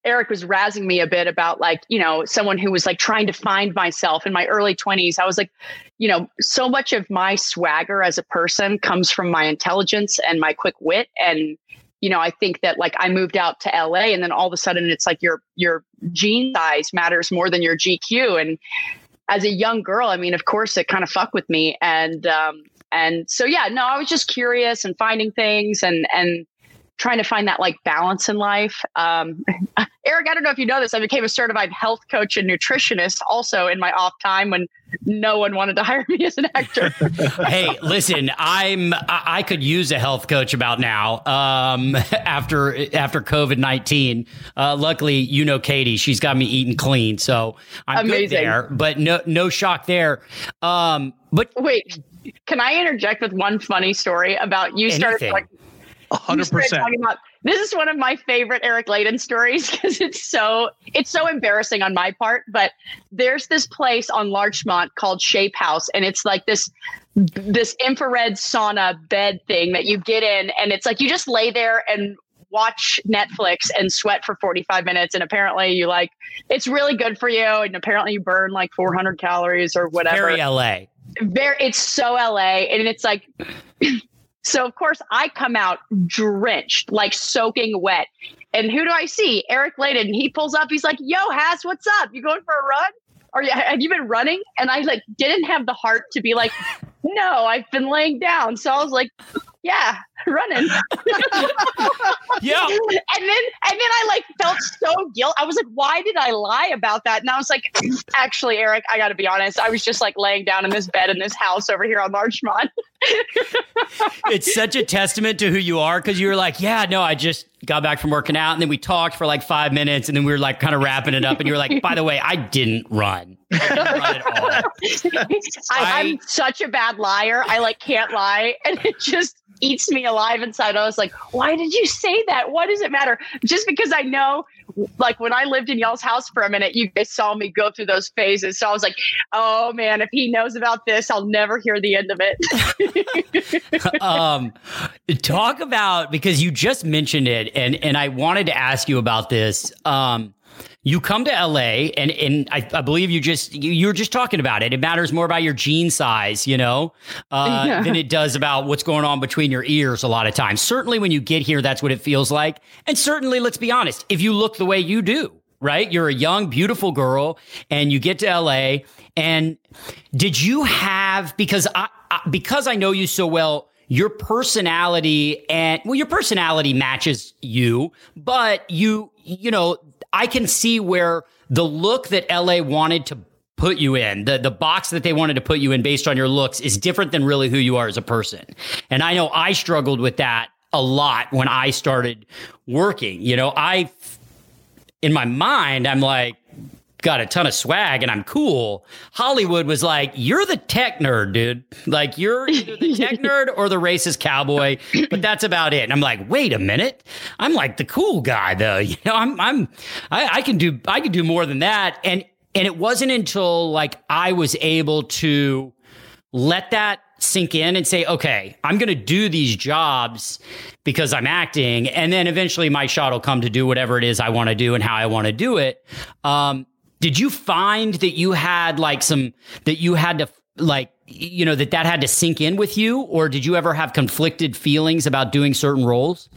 Eric was razzing me a bit about like, you know, someone who was like trying to find myself in my early 20s. I was like, you know, so much of my swagger as a person comes from my intelligence and my quick wit. And you know, I think that like I moved out to LA and then all of a sudden it's like your your jean size matters more than your GQ and as a young girl, I mean, of course it kind of fucked with me. And um and so yeah, no, I was just curious and finding things and and trying to find that like balance in life. Um, Eric, I don't know if you know this. I became a certified health coach and nutritionist also in my off time when no one wanted to hire me as an actor. hey, listen, I'm I, could use a health coach about now. Um, after after COVID nineteen, uh, luckily you know Katie, she's got me eating clean, so I'm good Amazing. there. But no no shock there. Um, but Wait, can I interject with one funny story about you started like hundred percent. this is one of my favorite Eric Layden stories because it's so it's so embarrassing on my part. But there's this place on Larchmont called Shape House, and it's like this this infrared sauna bed thing that you get in, and it's like you just lay there and watch Netflix and sweat for 45 minutes. And apparently you like, it's really good for you. And apparently you burn like 400 calories or whatever. Very LA. Very, it's so LA. And it's like, so of course I come out drenched, like soaking wet. And who do I see? Eric Layden. He pulls up. He's like, yo, Hass, what's up? You going for a run? Are you, have you been running? And I like didn't have the heart to be like, no, I've been laying down. So I was like, yeah, running. yeah. And then and then I like felt so guilt. I was like, why did I lie about that? And I was like, actually, Eric, I gotta be honest. I was just like laying down in this bed in this house over here on Larchmont. it's such a testament to who you are because you were like, yeah, no, I just got back from working out and then we talked for like five minutes and then we were like kind of wrapping it up and you were like, by the way, I didn't run. I am such a bad liar. I like can't lie. And it just eats me alive inside. I was like, why did you say that? What does it matter? Just because I know, like when I lived in y'all's house for a minute, you guys saw me go through those phases. So I was like, oh man, if he knows about this, I'll never hear the end of it. um, talk about because you just mentioned it, and and I wanted to ask you about this. Um, you come to LA and and I, I believe you just you, you're just talking about it. It matters more about your jean size, you know, uh, yeah. than it does about what's going on between your ears. A lot of times, certainly when you get here, that's what it feels like. And certainly, let's be honest, if you look the way you do, right? You're a young, beautiful girl, and you get to LA. And did you have because I, I because I know you so well your personality and well your personality matches you but you you know I can see where the look that LA wanted to put you in, the, the box that they wanted to put you in based on your looks is different than really who you are as a person. And I know I struggled with that a lot when I started working. You know, I, in my mind, I'm like, got a ton of swag and I'm cool. Hollywood was like, you're the tech nerd, dude. Like you're either the tech nerd or the racist cowboy, but that's about it. And I'm like, wait a minute. I'm like the cool guy though. You know, I'm I'm I, I can do I can do more than that. And and it wasn't until like I was able to let that sink in and say, okay, I'm going to do these jobs because I'm acting. And then eventually my shot will come to do whatever it is I want to do and how I want to do it. Um, did you find that you had like some that you had to like you know that that had to sink in with you? Or did you ever have conflicted feelings about doing certain roles?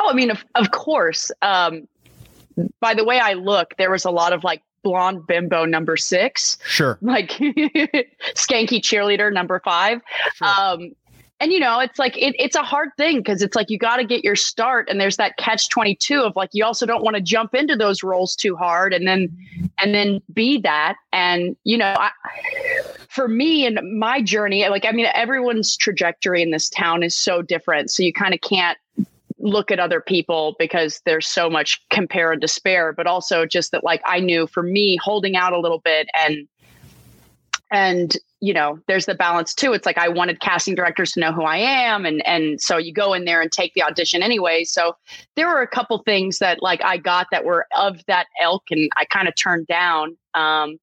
Oh i mean of, of course. Um by the way i look there was a lot of like blonde bimbo number six. Sure. Like skanky cheerleader number five. Sure. um and you know it's like it, it's a hard thing because it's like you got to get your start and there's that catch 22 of like you also don't want to jump into those roles too hard and then and then be that. And you know I, for me and my journey like i mean everyone's trajectory in this town is so different so you kind of can't look at other people because there's so much compare and despair but also just that like i knew for me holding out a little bit and and you know there's the balance too. It's like i wanted casting directors to know who i am and and so you go in there and take the audition anyway. So there were a couple things that like i got that were of that elk and i kind of turned down um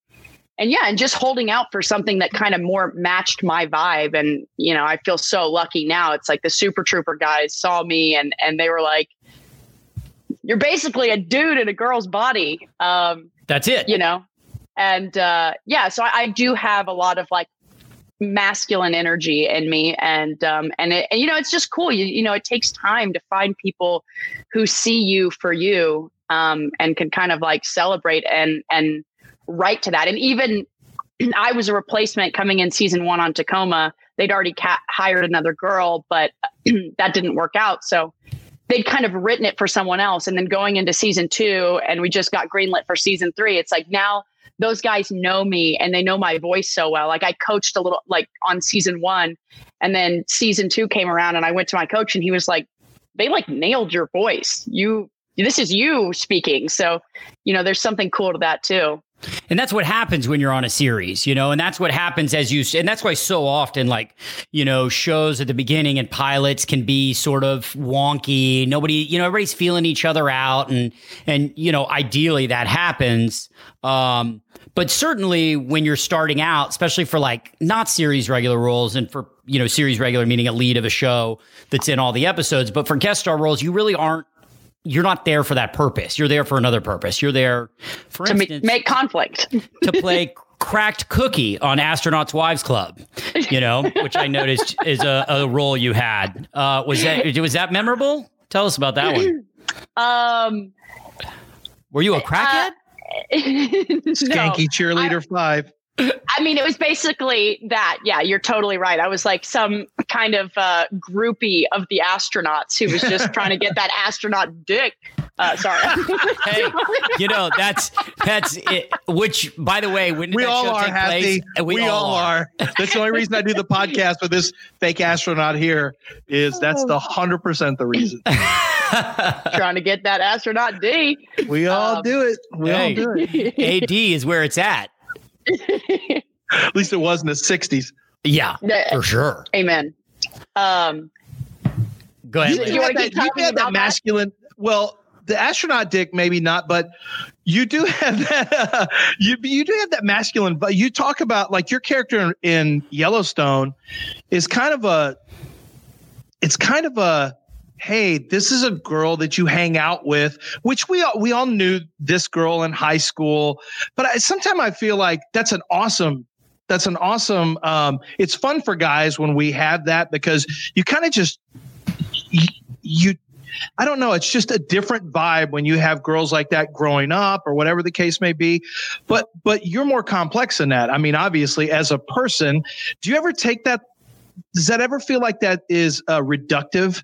and yeah and just holding out for something that kind of more matched my vibe. And you know i feel so lucky now. It's like the super trooper guys saw me and and they were like you're basically a dude in a girl's body um that's it. you know and uh, yeah, so I, I, do have a lot of like masculine energy in me, and um, and, it, and you know it's just cool. You you know it takes time to find people who see you for you um, and can kind of like celebrate and and write to that. And even I was a replacement coming in season one on Tacoma. They'd already ca- hired another girl, but that didn't work out. So they'd kind of written it for someone else. And then going into season two, and we just got greenlit for season three, it's like now those guys know me and they know my voice so well. Like I coached a little like on season one and then season two came around and I went to my coach and he was like, they like nailed your voice. You, this is you speaking. So, you know, there's something cool to that too. And that's what happens when you're on a series, you know, and that's what happens as you, and that's why so often, like, you know, shows at the beginning and pilots can be sort of wonky. Nobody, you know, everybody's feeling each other out. And, and, you know, ideally that happens. Um, but certainly when you're starting out, especially for like not series regular roles and for, you know, series regular, meaning a lead of a show that's in all the episodes, but for guest star roles, you really aren't you're not there for that purpose. You're there for another purpose. You're there, for to instance, make conflict. to play cracked cookie on Astronauts Wives Club. You know, which I noticed is a, a role you had. Uh, was that was that memorable? Tell us about that one. Um, Were you a crackhead? Skanky cheerleader five. I mean, it was basically that. Yeah, you're totally right. I was like some kind of uh, groupie of the astronauts who was just trying to get that astronaut dick. Uh, sorry. hey, you know that's that's it. Which, by the way, when We all are happy. place? We, all are. That's the only reason I do the podcast with this fake astronaut here. Is that's the hundred percent the reason. trying to get that astronaut D. We all Um, do it. We hey. all do it. Ad is where it's at. At least it was in the '60s. Yeah, for sure. Amen. Um, Go ahead. You- Lynn. you wanna had keep that, you talking had that about that? masculine. Well, the astronaut dick, maybe not, but you do have that. Uh, you you do have that masculine. But you talk about like your character in, in Yellowstone is kind of a. It's kind of a. Hey, this is a girl that you hang out with, which we all we all knew this girl in high school. But I, sometimes I feel like that's an awesome that's an awesome um, it's fun for guys when we have that because you kind of just you, you I don't know. It's just a different vibe when you have girls like that growing up or whatever the case may be. But but you're more complex than that. I mean, obviously, as a person, do you ever take that? Does that ever feel like that is uh, reductive?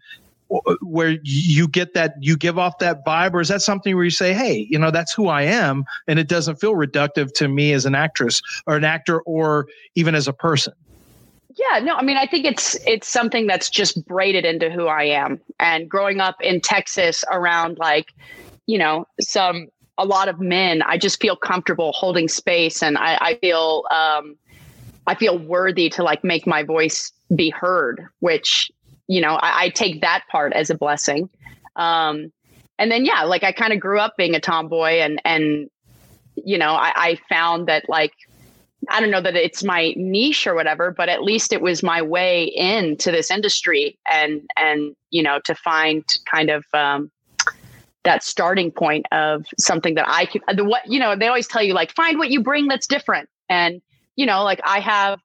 Where you get that, you give off that vibe, or is that something where you say, "Hey, you know, that's who I am," and it doesn't feel reductive to me as an actress or an actor, or even as a person? Yeah, no, I mean, I think it's it's something that's just braided into who I am. And growing up in Texas around like, you know, some a lot of men, I just feel comfortable holding space, and I, I feel um, I feel worthy to like make my voice be heard, which you know I, I take that part as a blessing. Um, and then yeah, like I kind of grew up being a tomboy, and and you know I, I found that like I don't know that it's my niche or whatever, but at least it was my way into this industry and and you know to find kind of um, that starting point of something that I could the what you know they always tell you like find what you bring that's different and you know like I have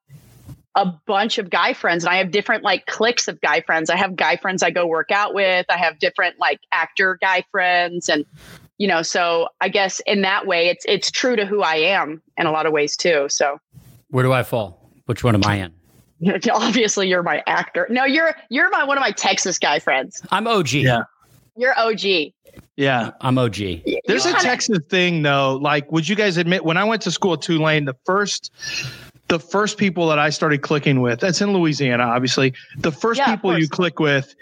a bunch of guy friends and I have different like cliques of guy friends. I have guy friends I go work out with. I have different like actor guy friends and you know so I guess in that way it's it's true to who I am in a lot of ways too. So Where do I fall? Which one am I in? obviously you're my actor. No, you're you're my one of my Texas guy friends. I'm OG. Yeah. You're OG. Yeah, I'm OG. There's You a kinda- Texas thing though. Like, would you guys admit when I went to school at Tulane, the first the first people that I started clicking with, that's in Louisiana, obviously. The first Yeah, people you click with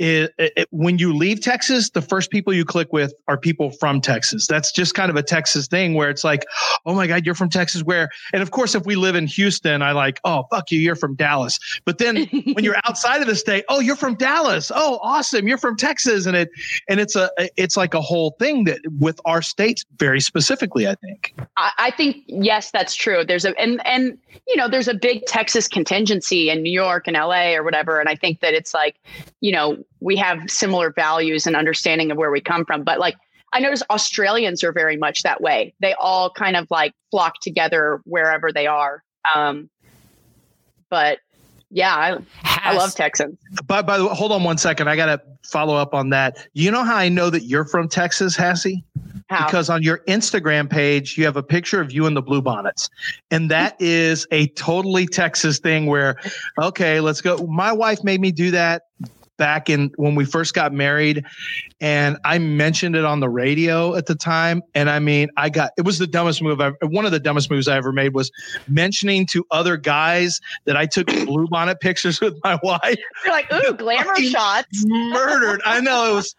is it, when you leave Texas, the first people you click with are people from Texas. That's just kind of a Texas thing where it's like, oh my God, you're from Texas. Where, and of course, if we live in Houston, I like, oh, fuck you, you're from Dallas. But then when you're outside of the state, oh, you're from Dallas. Oh, awesome, you're from Texas. And it, and it's a, it's like a whole thing that with our states very specifically, I think. I, I think yes, that's true. There's a and and you know there's a big Texas contingency in New York and LA or whatever, and I think that it's like you know we have similar values and understanding of where we come from. But like I notice Australians are very much that way. They all kind of like flock together wherever they are. Um, but yeah, I, I love Texans. By, by the way, hold on one second. I got to follow up on that. You know how I know that you're from Texas, Hassie? How? Because on your Instagram page, you have a picture of you in the blue bonnets. And that is a totally Texas thing where, okay, let's go. My wife made me do that back in when we first got married. And I mentioned it on the radio at the time. And I mean, I got it was the dumbest move I've one of the dumbest moves I ever made was mentioning to other guys that I took blue bonnet pictures with my wife. You're like, ooh, glamour shots. Murdered. I know it was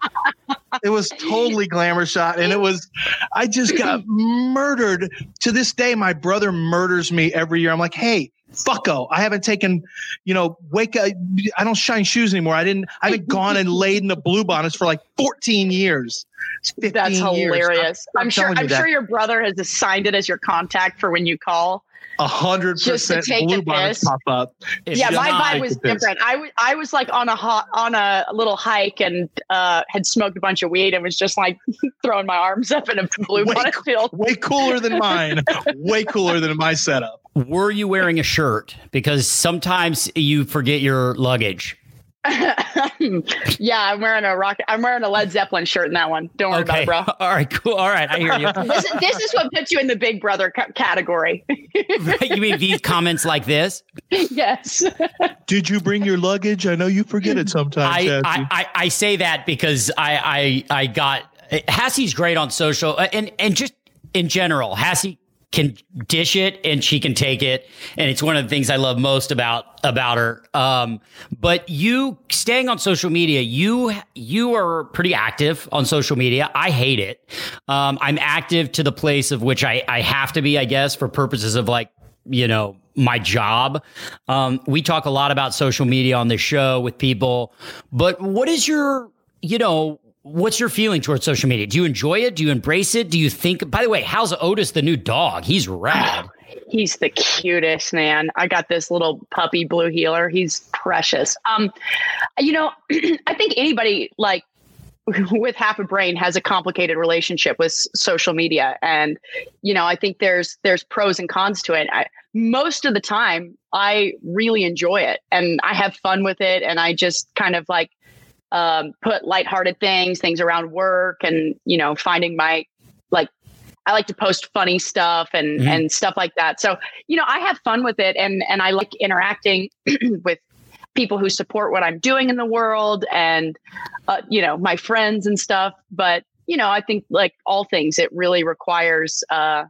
it was totally glamour shot, and it was. I just got murdered. To this day, my brother murders me every year. I'm like, hey, fucko, I haven't taken, you know, wake up. I don't shine shoes anymore. I didn't. I haven't gone and laid in the blue bonnets for like 14 years. It's 15 That's years. hilarious. I'm I'm, sure. telling you I'm that. sure your brother has assigned it as your contact for when you call. A hundred Just to percent take blue the bonnets pop up. If yeah, my not- vibe was different. I was I was like on a hot on a little hike and uh, had smoked a bunch of weed and was just like throwing my arms up in a blue Wait. bonnet field. Way cooler than mine. Way cooler than my setup. Were you wearing a shirt? Because sometimes you forget your luggage. yeah, I'm wearing a rock. I'm wearing a Led Zeppelin shirt in that one. Don't worry Okay. about it, bro. All right. Cool. All right. I hear you. bro. This, this is what puts you in the Big Brother ca- category. you mean these comments like this? yes. Did you bring your luggage? I know you forget it sometimes. I, I, I, I say that because I, I, I got Hassie's great on social uh, and, and just in general, Hassie can dish it and she can take it. And it's one of the things I love most about, about her. Um, but you staying on social media, you, you are pretty active on social media. I hate it. Um, I'm active to the place of which I, I have to be, I guess, for purposes of like, you know, my job. Um, we talk a lot about social media on the show with people, but what is your, you know, what's your feeling towards social media? Do you enjoy it? Do you embrace it? Do you think, by the way, how's Otis the new dog? He's rad. He's the cutest man. I got this little puppy blue heeler. He's precious. Um, you know, I think anybody like with half a brain has a complicated relationship with social media, and you know, I think there's there's pros and cons to it. I, most of the time, I really enjoy it, and I have fun with it, and I just kind of like um, put lighthearted things, things around work, and you know, finding my like I like to post funny stuff and Mhm. and stuff like that. So you know, I have fun with it, and and I like interacting with people who support what I'm doing in the world, and uh, you know, my friends and stuff. But you know, I think like all things, it really requires uh,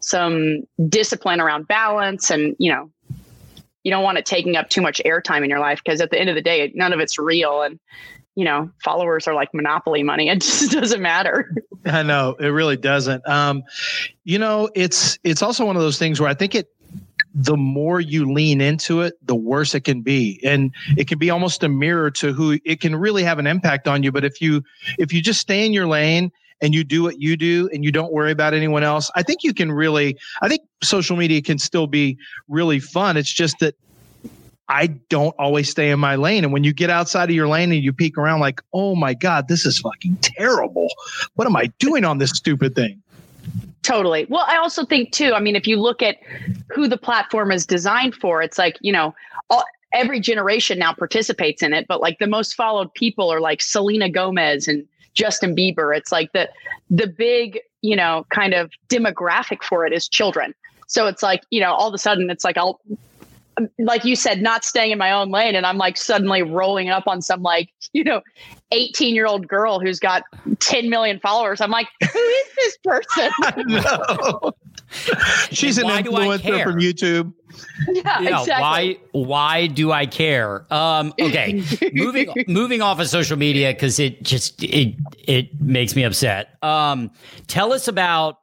some discipline around balance, and you know, you don't want it taking up too much airtime in your life because at the end of the day, none of it's real, and you know, followers are like monopoly money. It just doesn't matter. I know it really doesn't. Um, you know, it's it's also one of those things where I think it the more you lean into it, the worse it can be. And it can be almost a mirror to who it can really have an impact on you. But if you if you just stay in your lane and you do what you do and you don't worry about anyone else, I think you can really I think social media can still be really fun. It's just that I don't always stay in my lane. And when you get outside of your lane and you peek around like, oh my God, this is fucking terrible. What am I doing on this stupid thing? Totally. Well, I also think too. I mean, if you look at who the platform is designed for, it's like you know, all, every generation now participates in it. But like the most followed people are like Selena Gomez and Justin Bieber. It's like the the big you know kind of demographic for it is children. So it's like you know, all of a sudden, it's like I'll like you said, not staying in my own lane, and I'm like suddenly rolling up on some like you know, 18 year old girl who's got 10 million followers. I'm like, who is this person? no. She's an Why do I influencer from YouTube. yeah, Yeah, exactly. why why do I care? Um, okay, moving moving off of social media because it just it it makes me upset. Um, tell us about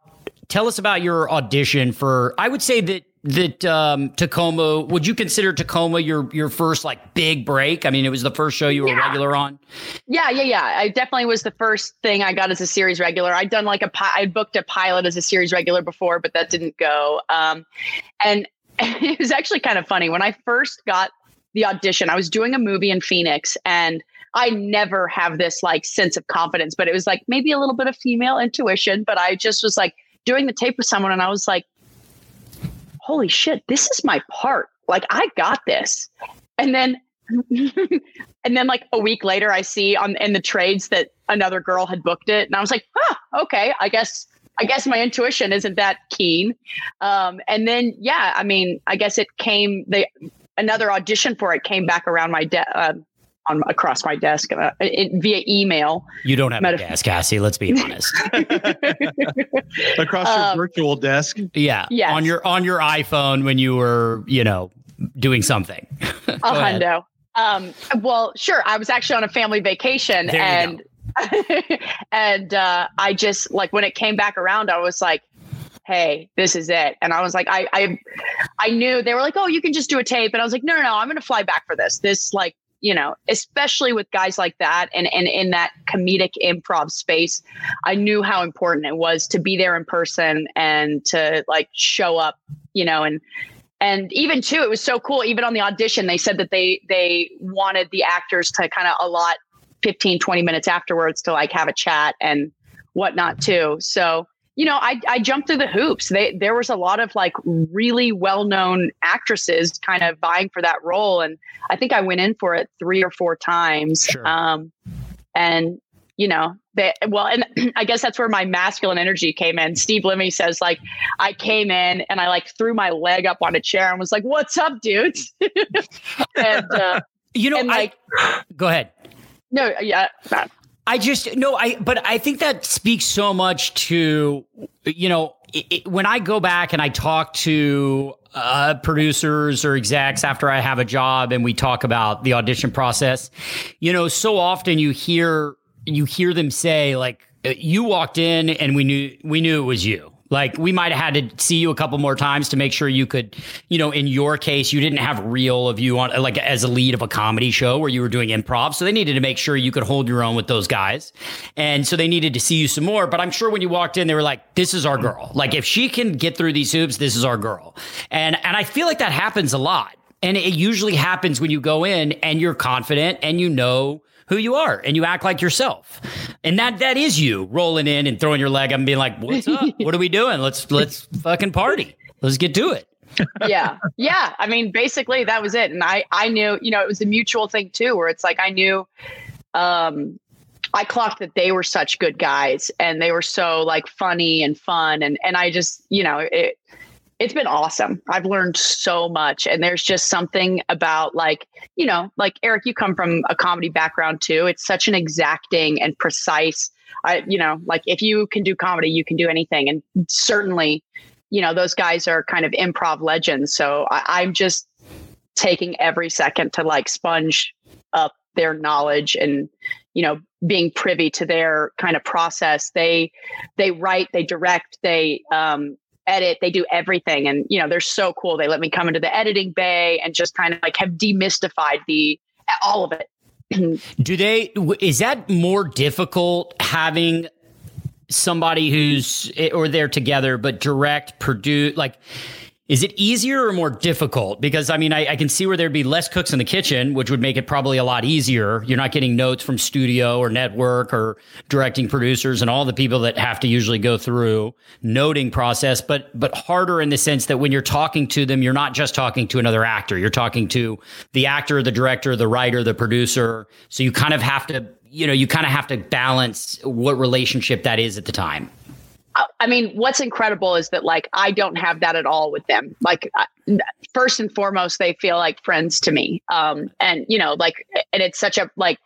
tell us about your audition for. I would say that that um, Tacoma. Would you consider Tacoma your your first like big break? I mean, it was the first show you were Yeah. regular on. Yeah, yeah, yeah. I definitely was the first thing I got as a series regular. I'd done like a pi- I booked a pilot as a series regular before, but that didn't go. Um, and it was actually kind of funny when I first got the audition. I was doing a movie in Phoenix, and I never have this like sense of confidence, but it was like maybe a little bit of female intuition. But I just was like doing the tape with someone, and I was like, "Holy shit, this is my part! Like I got this." And then and then like a week later i see on in the trades that another girl had booked it and i was like huh okay i guess i guess my intuition isn't that keen um, and then yeah i mean i guess it came the another audition for it came back around my desk uh, on across my desk uh, it, via email You don't have a Metaf- desk, Hassie. Let's be honest. Across Um, your virtual desk. Yeah, Yes. on your on your iPhone when you were you know doing something. Go a hundo um, well sure i was actually on a family vacation There and and uh, I just like when it came back around, I was like, "Hey, this is it." And I was like, I, I, I knew they were like, "Oh, you can just do a tape," and I was like, "No, no, no, I'm going to fly back for this." This like you know, especially with guys like that and, and in that comedic improv space, I knew how important it was to be there in person and to like show up, you know, and and even too, it was so cool. Even on the audition, they said that they they wanted the actors to kind of allot 15, 20 minutes afterwards to like have a chat and whatnot too. So you know, I, I jumped through the hoops. They, there was a lot of like really well known actresses kind of vying for that role. And I think I went in for it three or four times. Sure. Um, and, you know, they, well, and I guess that's where my masculine energy came in. Steve Lemme says, like, I came in and I like threw my leg up on a chair and was like, what's up, dudes? and, uh, you know, and, like, I, go ahead. No, yeah. I just no, I but I think that speaks so much to you know it, it, when I go back and I talk to uh, producers or execs after I have a job and we talk about the audition process, you know, so often you hear you hear them say like you walked in and we knew we knew it was you like we might have had to see you a couple more times to make sure you could, you know, in your case, you didn't have real of you on like as a lead of a comedy show where you were doing improv. So they needed to make sure you could hold your own with those guys. And so they needed to see you some more. But I'm sure when you walked in, they were like, this is our girl. Like if she can get through these hoops, this is our girl. And and I feel like that happens a lot. And it usually happens when you go in and you're confident and you know who you are and you act like yourself. And that that is you rolling in and throwing your leg up and being like, "What's up? what are we doing? Let's let's fucking party. Let's get to it." yeah. Yeah, I mean basically that was it and I I knew, you know, it was a mutual thing too where it's like I knew um I clocked that they were such good guys and they were so like funny and fun and and I just, you know, it it's been awesome. I've learned so much. And there's just something about like, you know, like Eric, you come from a comedy background too. It's such an exacting and precise, I, you know, like if you can do comedy, you can do anything. And certainly, you know, those guys are kind of improv legends. So I, I'm just taking every second to like sponge up their knowledge and, you know, being privy to their kind of process. They, they write, they direct, they, um, edit they do everything. And you know they're so cool. They let me come into the editing bay and just kind of like have demystified the all of it. Do they is that more difficult having somebody who's eh, or they're together but direct produce like is it easier or more difficult? Because I mean, I, I, can see where there'd be less cooks in the kitchen, which would make it probably a lot easier. You're not getting notes from studio or network or directing producers and all the people that have to usually go through noting process, but but harder in the sense that when you're talking to them, you're not just talking to another actor. You're talking to the actor, the director, the writer, the producer. So you kind of have to, you know, you kind of have to balance what relationship that is at the time. I mean, what's incredible is that like I don't have that at all with them. Like first and foremost, they feel like friends to me. Um, and you know, like, and it's such a like,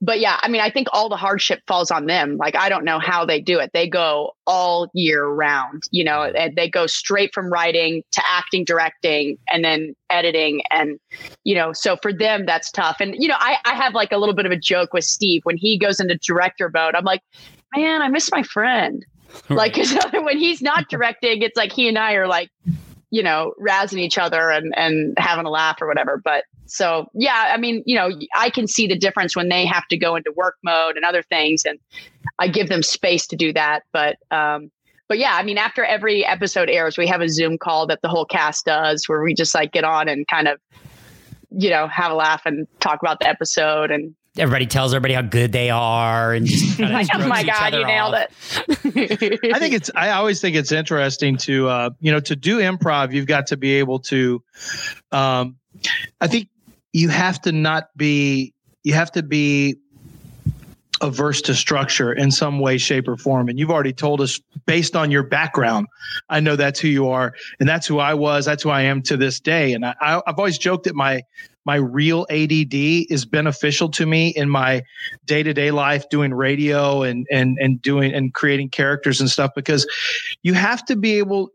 but yeah, I mean, I think all the hardship falls on them. Like, I don't know how they do it. They go all year round. You know, and they go straight from writing to acting, directing, and then editing. And you know, so for them, that's tough. And you know, I I have like a little bit of a joke with Steve when he goes into director mode. I'm like, man, I miss my friend like when he's not directing, it's like he and I are like, you know, razzing each other and and having a laugh or whatever. But so yeah, I mean, you know, I can see the difference when they have to go into work mode and other things, and I give them space to do that. But um, but yeah, I mean, after every episode airs, we have a Zoom call that the whole cast does where we just like get on and kind of, you know, have a laugh and talk about the episode and everybody tells everybody how good they are and just like, oh my god you nailed off. it. I think it's i always think it's interesting to uh you know to do improv you've got to be able to um i think you have to not be you have to be averse to structure in some way shape or form. And you've already told us based on your background i know that's who you are and that's who i was that's who i am to this day. And I, i've always joked that my my real ADD is beneficial to me in my day to day life doing radio and, and, and doing and creating characters and stuff because you have to be able,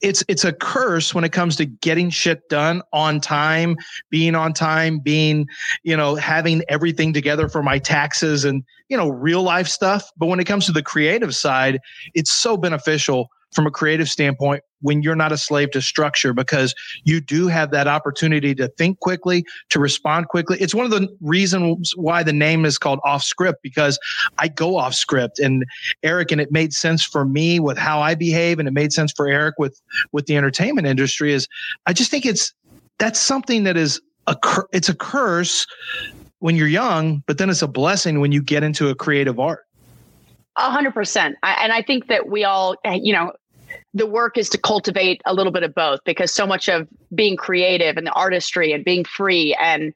it's it's a curse when it comes to getting shit done on time, being on time, being, you know, having everything together for my taxes and, you know, real life stuff. But when it comes to the creative side, it's so beneficial from a creative standpoint when you're not a slave to structure because you do have that opportunity to think quickly, to respond quickly. It's one of the reasons why the name is called off script because I go off script and Eric and it made sense for me with how I behave and it made sense for Eric with with the entertainment industry is I just think it's that's something that is a it's a curse when you're young, but then it's a blessing when you get into a creative art. A hundred percent. And I think that we all, you know, the work is to cultivate a little bit of both because so much of being creative and the artistry and being free and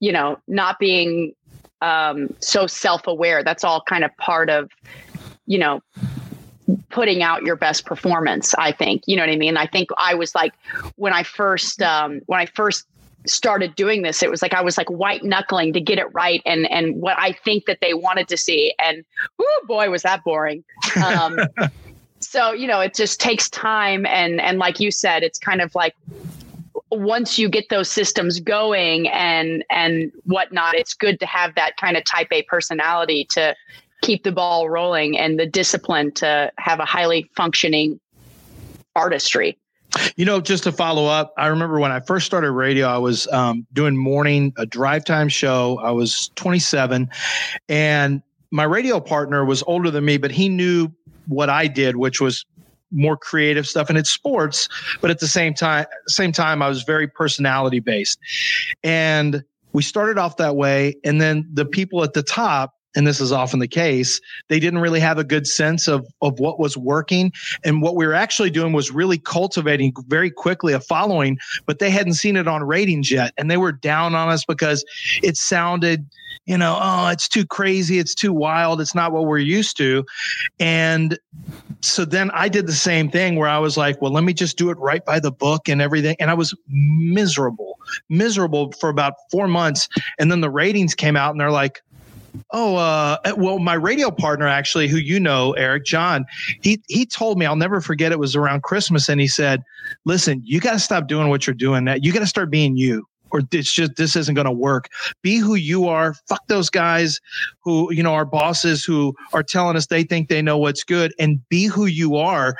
you know not being um, so self-aware that's all kind of part of you know putting out your best performance i think. You know what i mean? I think i was like when i first um, when i first started doing this it was like i was like white knuckling to get it right and and what i think that they wanted to see. And oh boy was that boring. Um, so you know it just takes time and and like you said it's kind of like once you get those systems going and and whatnot it's good to have that kind of type a personality to keep the ball rolling and the discipline to have a highly functioning artistry you know, just to follow up, I remember when I first started radio, I was um, doing morning a drive time show. I was 27, and my radio partner was older than me, but he knew what I did, which was more creative stuff and it's sports but at the same time same time i was very personality based and we started off that way and then the people at the top and this is often the case they didn't really have a good sense of of what was working and what we were actually doing was really cultivating very quickly a following but they hadn't seen it on ratings yet and they were down on us because it sounded you know, oh, it's too crazy, it's too wild, it's not what we're used to. And so then I did the same thing where I was like, well, let me just do it right by the book and everything. And I was miserable, miserable for about four months. And then the ratings came out and they're like, Oh, uh, well, my radio partner actually, who you know, Eric John, he he told me I'll never forget. It was around Christmas, and he said, "Listen, you got to stop doing what you're doing. That you got to start being you or it's just this isn't going to work. Be who you are. Fuck those guys who you know are bosses who are telling us they think they know what's good, and be who you are.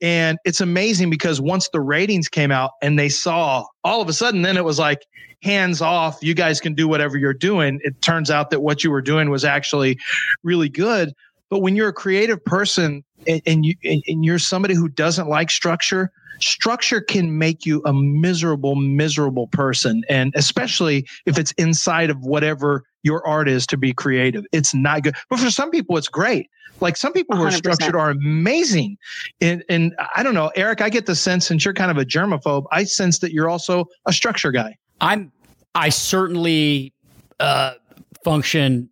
And it's amazing because once the ratings came out and they saw all of a sudden, then it was like hands off. You guys can do whatever you're doing. It turns out that what you were doing was actually really good. But when you're a creative person and, and you and you're somebody who doesn't like structure, structure can make you a miserable, miserable person. And especially if it's inside of whatever your art is to be creative, it's not good. But for some people, it's great. Like some people who are 100%. structured are amazing. And, and I don't know, Eric, I get the sense since you're kind of a germaphobe, I sense that you're also a structure guy. I'm, I certainly uh, function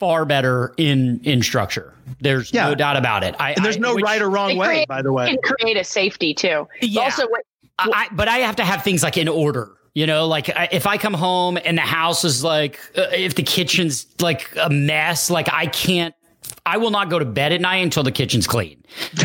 far better in in structure. There's yeah. no doubt about it. I, and there's I, no right or wrong way, create, by the way. Can create a safety too. Yeah. Also, what, what, I, but I have to have things like in order. You know, like if I come home and the house is like, uh, if the kitchen's like a mess, like I can't I will not go to bed at night until the kitchen's clean.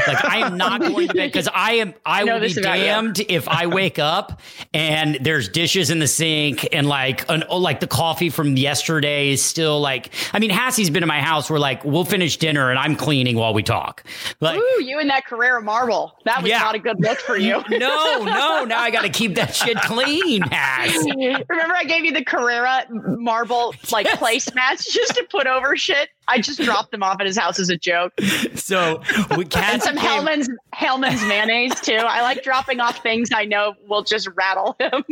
Like I am not going to bed because I am. I, will be damned if I wake up and there's dishes in the sink and like an oh, like the coffee from yesterday is still like. I mean, Hassie's been in my house. We're like, we'll finish dinner and I'm cleaning while we talk. Like, Ooh, you and that Carrara marble. That was yeah. not a good look for you. no, no. Now I got to keep that shit clean, Hass. Remember, I gave you the Carrara marble like placemats just to put over shit. I just dropped them off at his house as a joke. So we and some came- Hellmann's Hellmann's mayonnaise too. I like dropping off things I know will just rattle him.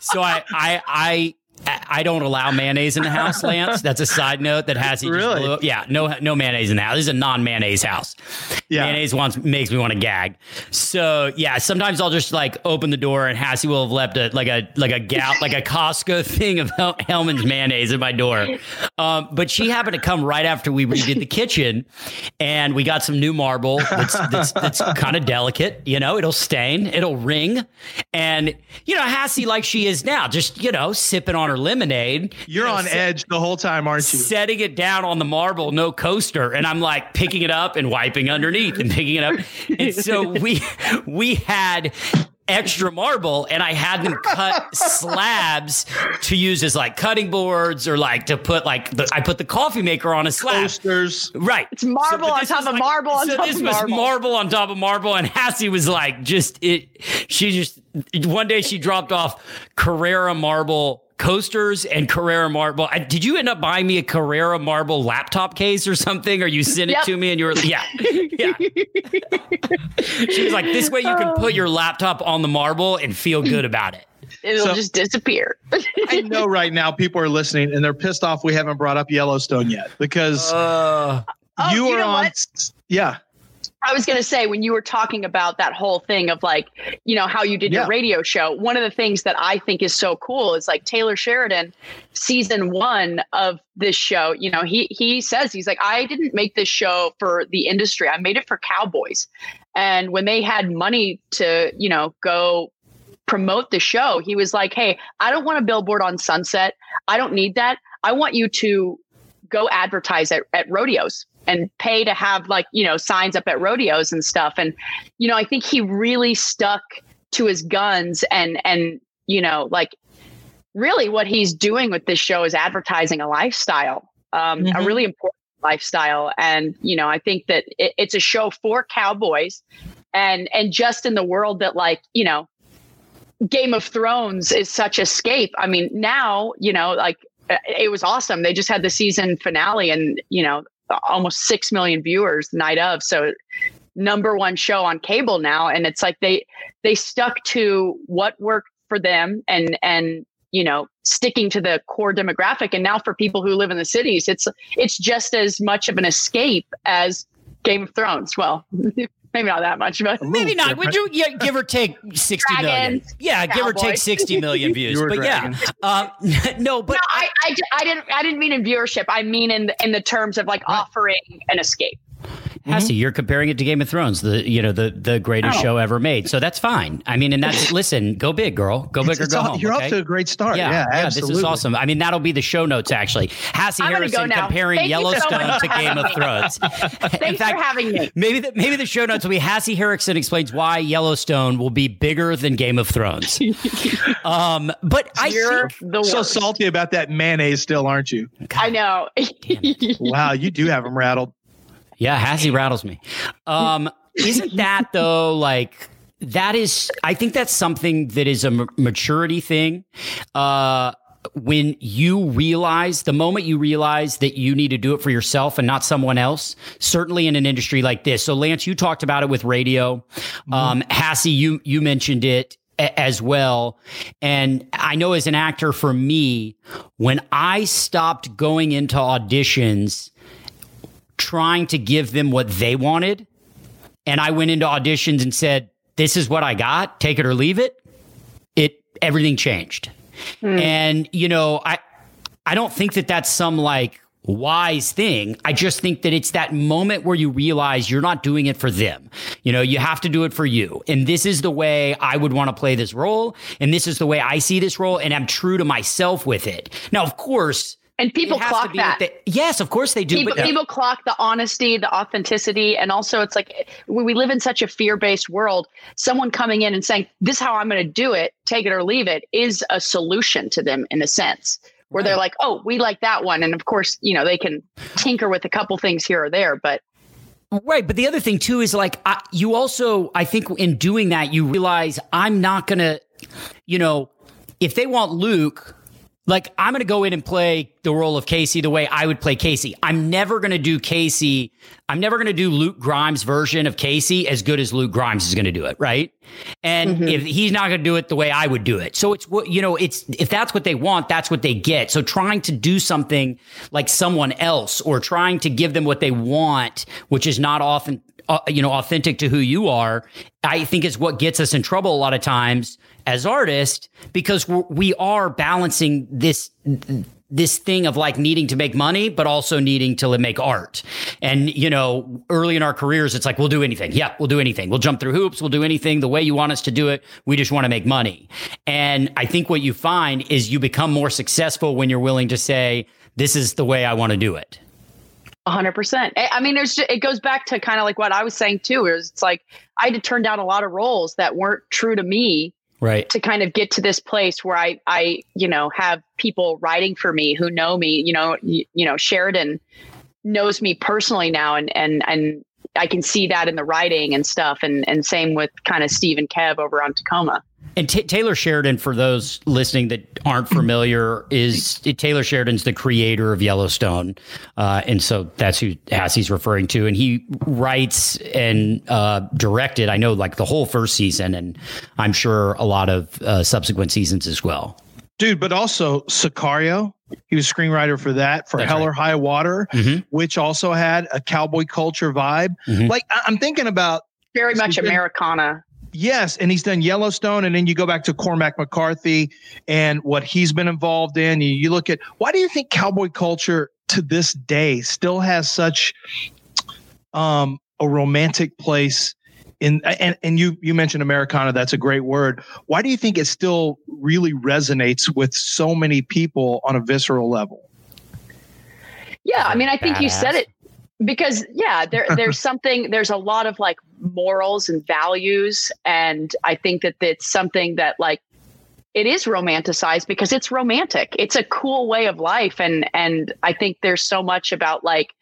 so I I I I don't allow mayonnaise in the house, Lance. That's a side note that has really. Yeah, no, no mayonnaise in the house. This is a non-mayonnaise house. Yeah, mayonnaise wants makes me want to gag. So yeah, sometimes I'll just like open the door and Hassie will have left a like a like a gal like a Costco thing of Hel- Hellmann's mayonnaise at my door. Um, but she happened to come right after we redid the kitchen, and we got some new marble that's that's, that's kind of delicate. You know, it'll stain, it'll ring, and you know Hassie like she is now, just you know sipping on her lemonade. You're you know, on edge the whole time, aren't you? Setting it down on the marble, no coaster. And I'm like picking it up and wiping underneath underneath and picking it up. And so we we had extra marble and I had them cut slabs to use as like cutting boards or like to put like the, I put the coffee maker on a slab. Coasters. Right. It's marble but on top of like- marble on so top this of was marble. marble on top of marble, and Hassie was like, just it. She just one day she dropped off Carrara marble coasters and Carrara marble. I, did you end up buying me a Carrara marble laptop case or something, or you sent Yep. it to me and you were yeah yeah. she was like, this way you can put your laptop on the marble and feel good about it. It'll So- just disappear. I know right now people are listening and they're pissed off we haven't brought up Yellowstone yet because Uh, Oh, you you are on. what? Yeah. I was going to say when you were talking about that whole thing of like, you know, how you did Yeah. your radio show, one of the things that I think is so cool is like Taylor Sheridan, season one of this show, you know, he he says he's like, I didn't make this show for the industry. I made it for cowboys. And when they had money to, you know, go promote the show, he was like, Hey, I don't want a billboard on Sunset. I don't need that. I want you to go advertise at, at rodeos and pay to have like you know signs up at rodeos and stuff. And you know i think he really stuck to his guns and and you know like really what he's doing with this show is advertising a lifestyle um, a Mhm. really important lifestyle. And you know i think that it, it's a show for cowboys and and just in the world that like you know game of thrones is such escape. I mean now you know like uh, it was awesome. They just had the season finale and you know almost 6 million viewers night of. So number one show on cable now. And it's like they they stuck to what worked for them and and you know sticking to the core demographic. And now for people who live in the cities it's it's just as much of an escape as game of thrones. Well maybe not that much but Maybe not. Would you yeah, give or take sixty million? Dragons, Yeah, give or take sixty million views. You were but yeah, uh, no, but no, I, I, I didn't I didn't mean in viewership. I mean in in the terms of like offering an escape. Hassie, you're comparing it to Game of Thrones, the you know the the greatest Oh. show ever made. So that's fine. I mean, and that's listen, go big, girl, go big It's- or it's go all- home. you're okay? off to a great start. yeah, Yeah, yeah, absolutely. this is awesome. I mean, that'll be the show notes actually. Hassie I'm gonna go Harrison comparing Thank you so Yellowstone to Game of. Thrones. Thanks In fact, for having me. maybe the, maybe the show notes will be Hassie Harrison explains why Yellowstone will be bigger than Game of Thrones. um, but I You're think So salty about that mayonnaise still, aren't you? I know. Wow, you do have them rattled. Yeah, Hassie rattles me. Um, isn't that though like that is I think that's something that is a maturity thing. Uh when you realize the moment you realize that you need to do it for yourself and not someone else, certainly in an industry like this. So Lance, you talked about it with radio. Um Hassie, you you mentioned it a- as well. And I know as an actor for me, when I stopped going into auditions trying to give them what they wanted. And I went into auditions and said, This is what I got, take it or leave it. It everything changed. Hmm. And you know, I I don't think that that's some like wise thing. I just think that it's that moment where you realize you're not doing it for them. You know, you have to do it for you. And this is the way I would want to play this role. And this is the way I see this role. And I'm true to myself with it. Now, of course, and people it has to clock that. they- yes, of course they do. People, but people clock the honesty, the authenticity, and also it's like we we live in such a fear-based world. Someone coming in and saying, "This is how I'm going to do it, take it or leave it," is a solution to them in a sense. Where they're like, "Oh, we like that one," and of course, you know, they can tinker with a couple things here or there, but Right, but the other thing too is like I, you also I think in doing that you realize I'm not going to you know if they want Luke like I'm going to go in and play the role of Casey the way I would play Casey. I'm never going to do Casey. I'm never going to do Luke Grimes' version of Casey as good as Luke Grimes is going to do it, right? And if he's not going to do it the way I would do it. So it's what, you know, it's if that's what they want, that's what they get. So trying to do something like someone else or trying to give them what they want, which is not often uh, you know authentic to who you are i think is what gets us in trouble a lot of times as artists because we are balancing this this thing of like needing to make money but also needing to make art. And you know early in our careers it's like we'll do anything. Yeah we'll do anything. We'll jump through hoops. We'll do anything the way you want us to do it. We just want to make money. And i think what you find is you become more successful when you're willing to say this is the way i want to do it. Hundred percent. I mean, there's just, it goes back to kind of like what I was saying too. Is it's like I had to turn down a lot of roles that weren't true to me, right? To kind of get to this place where I, I, you know, have people writing for me who know me. You know, you, you know, Sheridan knows me personally now, and and and I can see that in the writing and stuff. And and same with kind of Steve and Kev over on Tacoma. And T- Taylor Sheridan, for those listening that aren't familiar, is Taylor Sheridan's the creator of Yellowstone, uh, and so that's who Hassie's referring to. And he writes and uh, directed, I know, like the whole first season, and I'm sure a lot of uh, subsequent seasons as well. Dude, but also Sicario. He was screenwriter for that, for That's Hell right. or High Water, mm-hmm. which also had a cowboy culture vibe. Mm-hmm. Like I- am thinking about very much Americana. Yes, and he's done Yellowstone, and then you go back to Cormac McCarthy and what he's been involved in. You, you look at why do you think cowboy culture to this day still has such um, a romantic place in and, and you you mentioned Americana, that's a great word. Why do you think it still really resonates with so many people on a visceral level? Yeah, I mean, I think Badass. you said it because yeah there there's something there's a lot of like morals and values and i think that it's something that like it is romanticized because it's romantic it's a cool way of life and and i think there's so much about like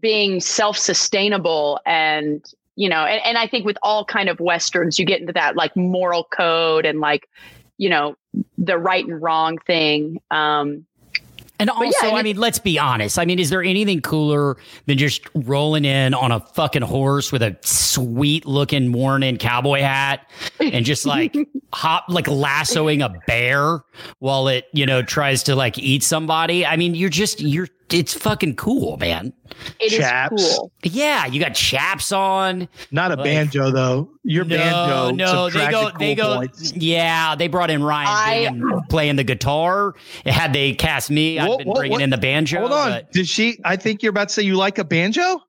being self-sustainable and you know and, and i think with all kind of westerns you get into that like moral code and like you know the right and wrong thing um and also, yeah, I mean, let's be honest. I mean, is there anything cooler than just rolling in on a fucking horse with a sweet looking morning cowboy hat and just like hop, like lassoing a bear while it, you know, tries to like eat somebody? I mean, you're just, you're it's fucking cool, man. It chaps. is cool. Yeah, you got chaps on. Not a like, banjo though. Your no, banjo. No, they go. Cool they go. Points. Yeah, they brought in Ryan I, playing the guitar. Had they cast me, I've been what, bringing what? in the banjo. Hold on. But, Did she? I think you're about to say you like a banjo.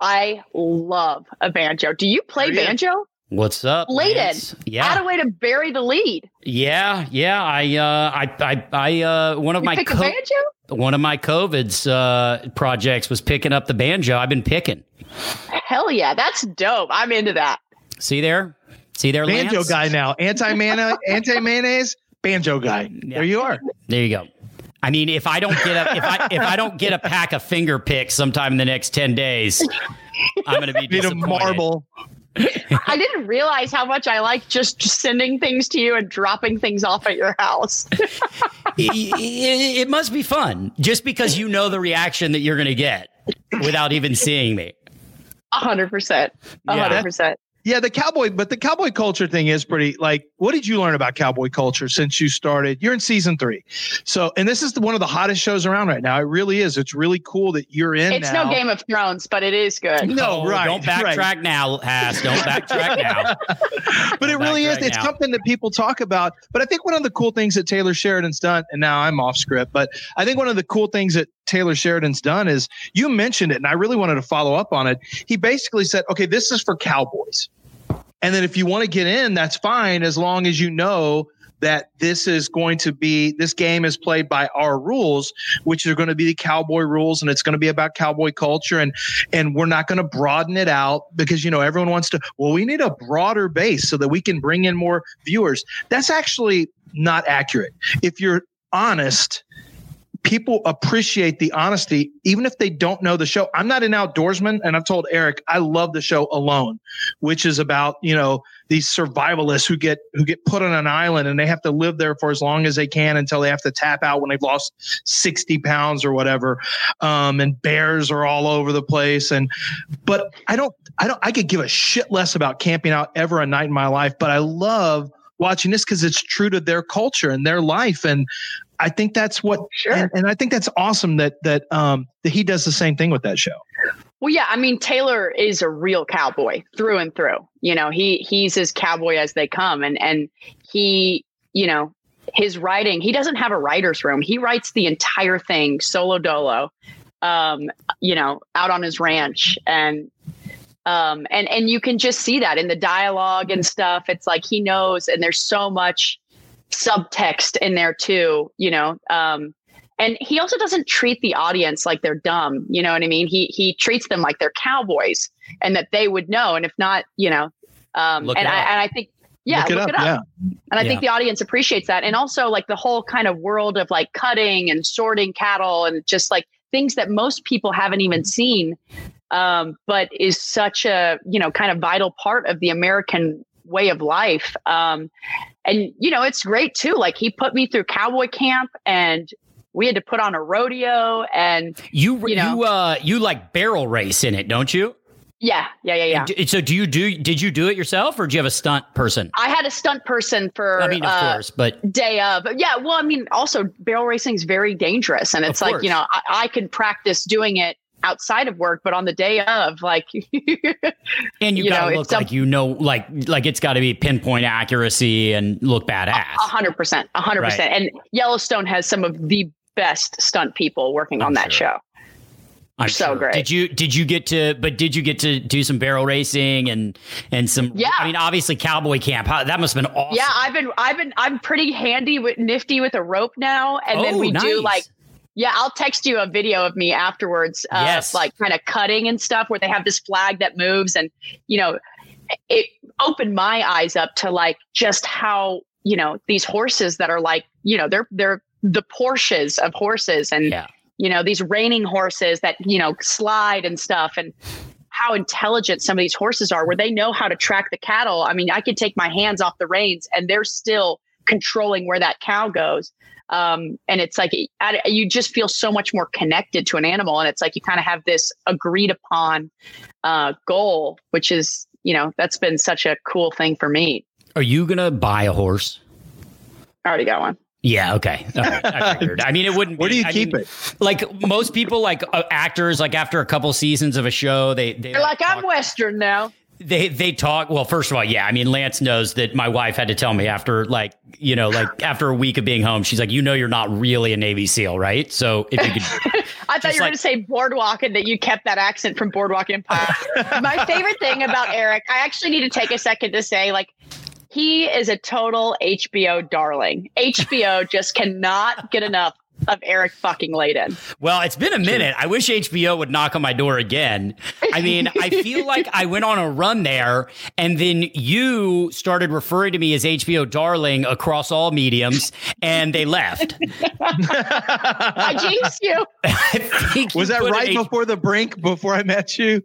I love a banjo. Do you play banjo? What's up, Ladin? Yeah, had a way to bury the lead. Yeah, yeah. I, uh, I, I, I, uh, one of you my co- banjo? one of my COVID's uh, projects was picking up the banjo. I've been picking. Hell yeah, that's dope. I'm into that. See there, see there, banjo Lance? guy now. Anti mana, anti mayonnaise, banjo guy. Yeah. There you are. There you go. I mean, if I don't get a if I if I don't get a pack of finger picks sometime in the next ten days, I'm going to be disappointed. Need a marble. I didn't realize how much I like just sending things to you and dropping things off at your house. it, it, it, must be fun just because you know the reaction that you're going to get without even seeing me. A hundred percent. A hundred percent. Yeah, the cowboy, but the cowboy culture thing is pretty like what did you learn about cowboy culture since you started? You're in season three. So, and this is the, one of the hottest shows around right now. It really is. It's really cool that you're in. It's now. no Game of Thrones, but it is good. No, oh, right. Don't backtrack right. now, Hass. Don't backtrack now. but it really is. It's something that people talk about. But I think one of the cool things that Taylor Sheridan's done, and now I'm off script, but I think one of the cool things that Taylor Sheridan's done is you mentioned it, and I really wanted to follow up on it. He basically said, okay, this is for cowboys. And then if you want to get in, that's fine as long as you know that this is going to be this game is played by our rules which are going to be the cowboy rules and it's going to be about cowboy culture and and we're not going to broaden it out because you know everyone wants to well we need a broader base so that we can bring in more viewers. That's actually not accurate. If you're honest people appreciate the honesty, even if they don't know the show. I'm not an outdoorsman, and I've told Eric I love the show Alone, which is about you know these survivalists who get who get put on an island and they have to live there for as long as they can until they have to tap out when they've lost 60 pounds or whatever. Um, and bears are all over the place. And but I don't I don't I could give a shit less about camping out ever a night in my life, but I love watching this because it's true to their culture and their life. And I think that's what, sure. and, and I think that's awesome that that um that he does the same thing with that show. Well, yeah, I mean Taylor is a real cowboy through and through. You know, he he's as cowboy as they come, and and he, you know, his writing. He doesn't have a writer's room. He writes the entire thing solo dolo. Um, you know, out on his ranch, and um, and and you can just see that in the dialogue and stuff. It's like he knows, and there's so much subtext in there too, you know. Um, and he also doesn't treat the audience like they're dumb. You know what I mean? He he treats them like they're cowboys and that they would know. And if not, you know, um, Look and it I up. and I think yeah, Look it up. Yeah. and I Yeah. think the audience appreciates that. And also like the whole kind of world of like cutting and sorting cattle and just like things that most people haven't even seen, um, but is such a, you know, kind of vital part of the American way of life. Um, and, you know, it's great too. Like he put me through cowboy camp and we had to put on a rodeo and You You you, know. uh you like barrel race in it, don't you? yeah, yeah, yeah, yeah. So do you do did you do it yourself or do you have a stunt person? I had a stunt person for I mean, of uh, course, but day of. Yeah, well, I mean, also barrel racing is very dangerous, and it's like you know, I, I could practice doing it outside of work, but on the day of, like, and you, you gotta know, look like you know, like like it's got to be pinpoint accuracy and look badass. a hundred percent, a hundred percent. And Yellowstone has some of the best stunt people working I'm on that sure. show. I'm so sure. great. Did you did you get to but did you get to do some barrel racing and and some Yeah. I mean obviously cowboy camp. How, that must have been awesome. Yeah, I've been, I've been, I'm pretty handy with nifty with a rope now, and then Oh, we do like. Yeah, I'll text you a video of me afterwards, uh, Yes. like kind of cutting and stuff, where they have this flag that moves, and you know, it opened my eyes up to like just how you know these horses that are like you know they're they're the Porsches of horses, and Yeah. you know these reining horses that you know slide and stuff, and how intelligent some of these horses are, where they know how to track the cattle. I mean, I could take my hands off the reins, and they're still controlling where that cow goes. Um, and it's like you just feel so much more connected to an animal, and it's like you kind of have this agreed upon uh, goal, which is you know that's been such a cool thing for me. Are you gonna buy a horse? I already got one. Yeah. Okay. All right, I figured. I mean, it wouldn't. Where do you I keep mean, it? Like most people, like uh, actors, like after a couple seasons of a show, they they They're like, talk- I'm Western now. They they talk well first of all yeah i mean lance knows that my wife had to tell me after like you know like after a week of being home she's like you know you're not really a navy seal right so if you could I thought you were like- going to say Boardwalk and that you kept that accent from Boardwalk Empire. My favorite thing about Eric, I actually need to take a second to say, like, he is a total HBO darling. HBO just cannot get enough of Eric fucking Ladin. well it's been a minute i wish hbo would knock on my door again i mean i feel like i went on a run there and then you started referring to me as hbo darling across all mediums and they left I jinxed you. I think you Was that right H- before the brink? Before I met you,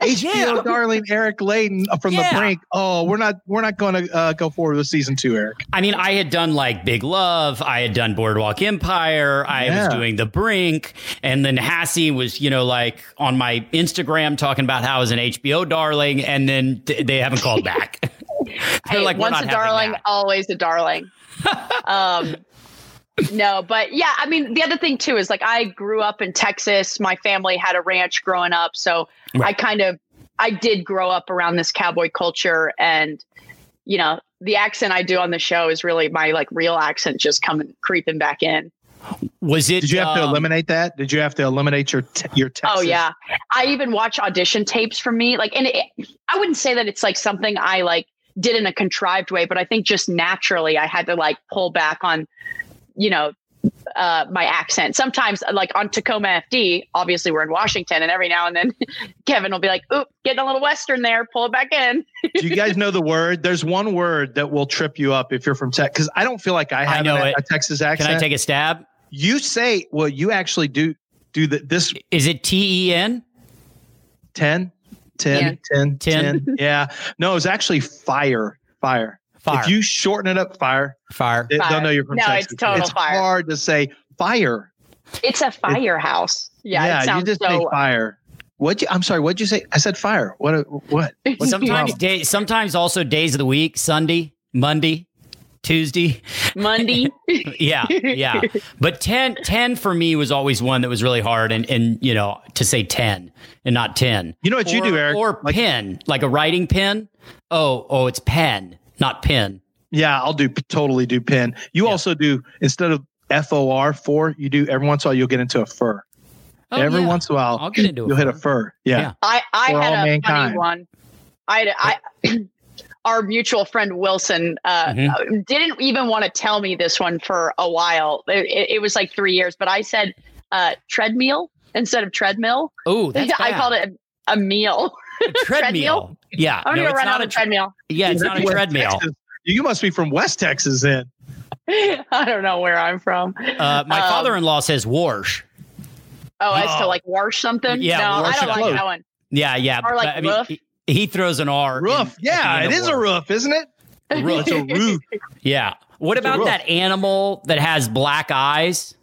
HBO Yeah. darling Eric Ladin from Yeah. the brink. Oh, we're not we're not going to uh, go forward with season two, Eric. I mean, I had done like Big Love, I had done Boardwalk Empire, I Yeah. was doing The Brink, and then Hassie was, you know, like on my Instagram talking about how I was an HBO darling, and then th- they haven't called back. They're Hey, like, once a darling, always a darling. um, no, but yeah, I mean, the other thing too is like I grew up in Texas. My family had a ranch growing up, so I kind of I did grow up around this cowboy culture, and you know, the accent I do on the show is really my like real accent just coming creeping back in. Was it? Did you have to um, eliminate that? Did you have to eliminate your te- your Texas? Oh yeah, I even watch audition tapes from me. Like, and it, I wouldn't say that it's like something I like did in a contrived way, but I think just naturally I had to like pull back on, you know, uh, my accent. Sometimes, like on Tacoma FD, obviously we're in Washington, and every now and then Kevin will be like, "Oop, getting a little Western there, pull it back in." Do you guys know the word? There's one word that will trip you up if you're from Texas. Because I don't feel like I have know an- it. a Texas accent. Can. I take a stab? You say, well, you actually do do the, this Is it T E N? 10, 10, 10, 10. 10. Yeah. No, it's actually fire. Fire. Fire. If you shorten it up, fire, Fire. they, Fire. they'll know you're from No, Texas. it's total it's fire. hard to say fire. It's a firehouse. Yeah, it you sounds just say so. fire. What? I'm sorry. What'd you say? I said fire. What? What? What's the Sometimes problem? day, sometimes also days of the week, Sunday, Monday, Tuesday. Monday. yeah yeah but 10, 10 for me was always one that was really hard and and you know to say 10 and not 10 You know what you do, Eric? or Like- pen like a writing pen oh oh it's pen not pin Yeah, I'll do totally do pen. You Yeah. also do instead of F O R four, you do every once in a while you'll get into a fur. Oh, every yeah. once in a while, I'll get into a you'll hit a fur. fur. Yeah. Yeah. I, I For had all a funny one. I had a- I our mutual friend Wilson uh, Mhm. didn't even want to tell me this one for a while. It, it- it was like three years, but I said uh, treadmill instead of treadmill. Oh, that's I bad. called it a, a meal. treadmill. treadmill? Yeah, I'm no, gonna run not on a a tre- treadmill. Yeah, it's not a treadmill. Texas. You must be from West Texas then. I don't know where I'm from. Uh, my Um, father-in-law says wash. Oh, as to Oh. like wash something? Yeah, no, I don't like clothes. that one. Yeah, yeah. Or like but, I mean, roof. He, he throws an R. in- Roof. at the Yeah, it is it a word. roof, isn't it? Roof. It's a roof. Yeah. What It's about that animal that has black eyes?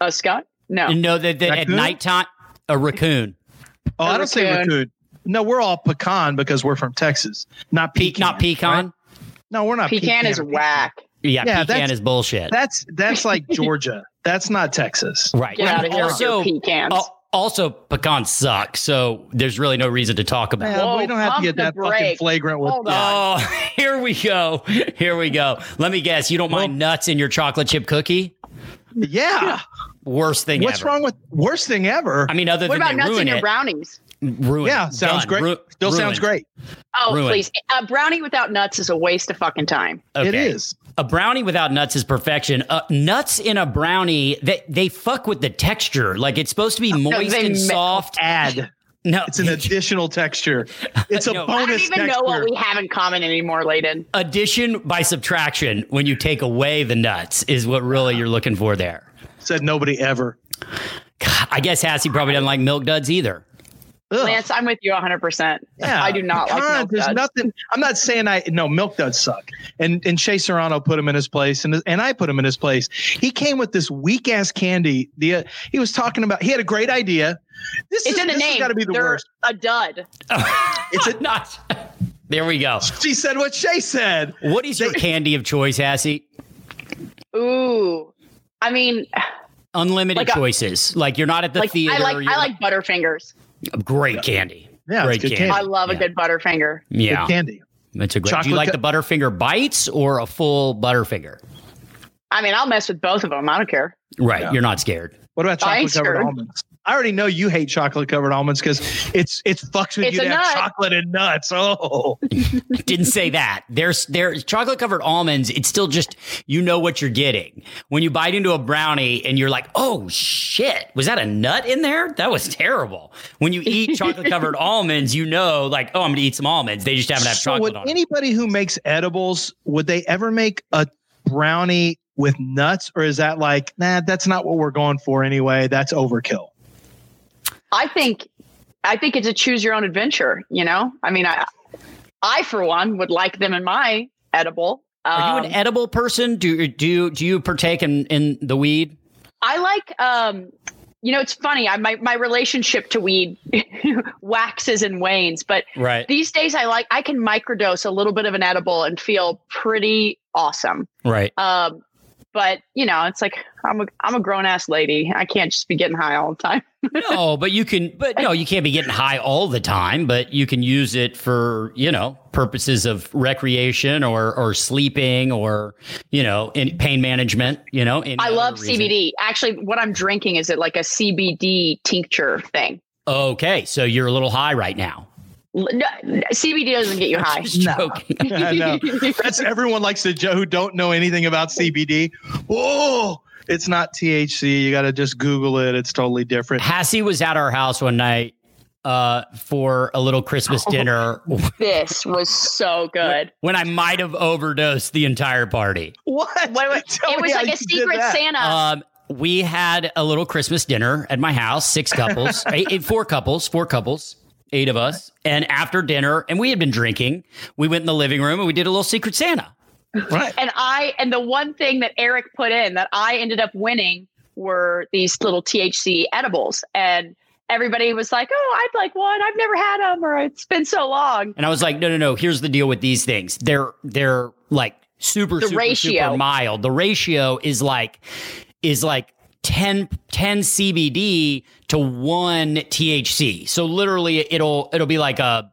A skunk? No. You know that, that at Raccoon? nighttime, a raccoon. Oh, A I don't say raccoon. raccoon. No, we're all pecan because we're from Texas. Not Pe- pecan. not pecan. right? No, we're not Pecan is whack. Yeah, Yeah, pecan that's- is bullshit. That's that's like Georgia. That's not Texas. right. Get out of here Also, pecans. al- also, pecans suck. So there's really no reason to talk about. it. Whoa, we don't have to get the that fucking flagrant with Hold that. on. Oh, here we go. Here we go. Let me guess. You don't mind nuts in your chocolate chip cookie? Yeah. Worst thing ever. What's ever. wrong with worst thing ever? I mean, other What than about they nuts in your it. brownies? ruin yeah, sounds Done. great. Ru- Still sounds great. Oh, Ruined. please. A brownie without nuts is a waste of fucking time. Okay. It is. A brownie without nuts is perfection. Uh, nuts in a brownie, they, they fuck with the texture. Like it's supposed to be moist they and ma- soft. Add. No, It's an additional texture. It's a No. I I don't even texture. know what we have in common anymore, Ladin. addition by subtraction. When you take away the nuts, is what really you're looking for there. Said nobody ever. God, I guess Hassie probably doesn't like milk duds either. Ugh. Lance, I'm with you 100%. Yeah, I do not like Come milk There's duds. nothing. I'm not saying I no milk does suck. And and Shea Serrano put him in his place, and and I put him in his place. He came with this weak ass candy. The uh, he was talking about. He had a great idea. This It's is, in the name. Got to be the They're worst. a dud. It's a, Not. There we go. she said what Shea said. What is your candy of choice, Hassie? Ooh. I mean, Unlimited Like a- choices. Like you're not at the like theater. I like I like Butterfingers. Great candy. Yeah, great good candy. candy. I love Yeah. a good Butterfinger. Yeah, Good candy. That's a great. Do you Chocolate like co- the Butterfinger bites or a full Butterfinger? I mean, I'll mess with both of them. I don't care. Right, Yeah. you're not scared. What about chocolate covered almonds? I already know you hate chocolate covered almonds because it's it's fucks with It's you a to have chocolate and nuts. Oh, Didn't say that. There's there's chocolate covered almonds. It's still just you know what you're getting when you bite into a brownie and you're like, oh shit, was that a nut in there? That was terrible. When you eat chocolate covered almonds, you know like, oh, I'm gonna eat some almonds. They just haven't had so chocolate would on. them. anybody who makes edibles would they ever make a brownie with nuts, or is that like nah? That's not what we're going for anyway. That's overkill. I think I think it's a choose your own adventure, you know? I mean, I I for one would like them in my edible. Are you Um, an edible person? Do do you, do you partake in in the weed? I like um you know, it's funny. I my my relationship to weed waxes and wanes, but Right. these days I like I can microdose a little bit of an edible and feel pretty awesome. Right. Um but you know, it's like I'm a I'm a grown ass lady. I can't just be getting high all the time. no, but you can. But no, you can't be getting high all the time. But you can use it for you know purposes of recreation or or sleeping or you know in pain management. You know, I love reason. CBD. Actually, what I'm drinking is it like a CBD tincture thing. Okay, so you're a little high right now. L- No, CBD doesn't get you high. Just joking. I. That's everyone likes to Joe who don't know anything about CBD. Oh, it's not THC. You got to just Google it. It's totally different. Hassie was at our house one night uh, for a little Christmas dinner this was so good. when I might have overdosed the entire party. What? Wait, wait, Tell it me was like a secret. Santa. Um, we had a little Christmas dinner at my house, six couples, eight, eight- four couples, four couples, eight of us. And after dinner, and we had been drinking, we went in the living room and we did a little Secret Santa. Right. and I and the one thing that Eric put in that I ended up winning were these little THC edibles. And everybody was like, "Oh, I'd like one. I've never had them, or it's been so long." And I was like, no, no, no. Here's the deal with these things. They're they're like super, The super, ratio. super mild. The ratio is like is like 10, 10 CBD to one THC. So literally it'll it'll be like a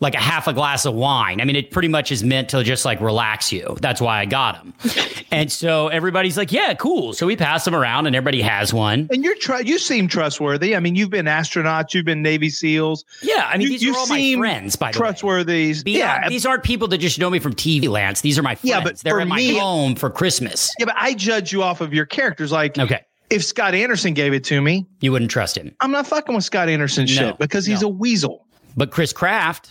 like a half a glass of wine. I mean, it pretty much is meant to just like relax you. That's why I got them. and so everybody's like, "Yeah, cool." So we pass them around, and everybody has one. And you're tr- you seem trustworthy. I mean, you've been astronauts, you've been Navy SEAls. Yeah, I mean, You- these are all my friends. By the way, Trustworthy. Be- yeah, these aren't people that just know me from TV, Lance. These are my friends. Yeah, but they're in my me- home for Christmas. yeah, but I judge you off of your characters. Like, Okay, if Scott Anderson gave it to me, you wouldn't trust him, I'm not fucking with Scott Anderson No, shit because he's no. a weasel. but Chris Kraft,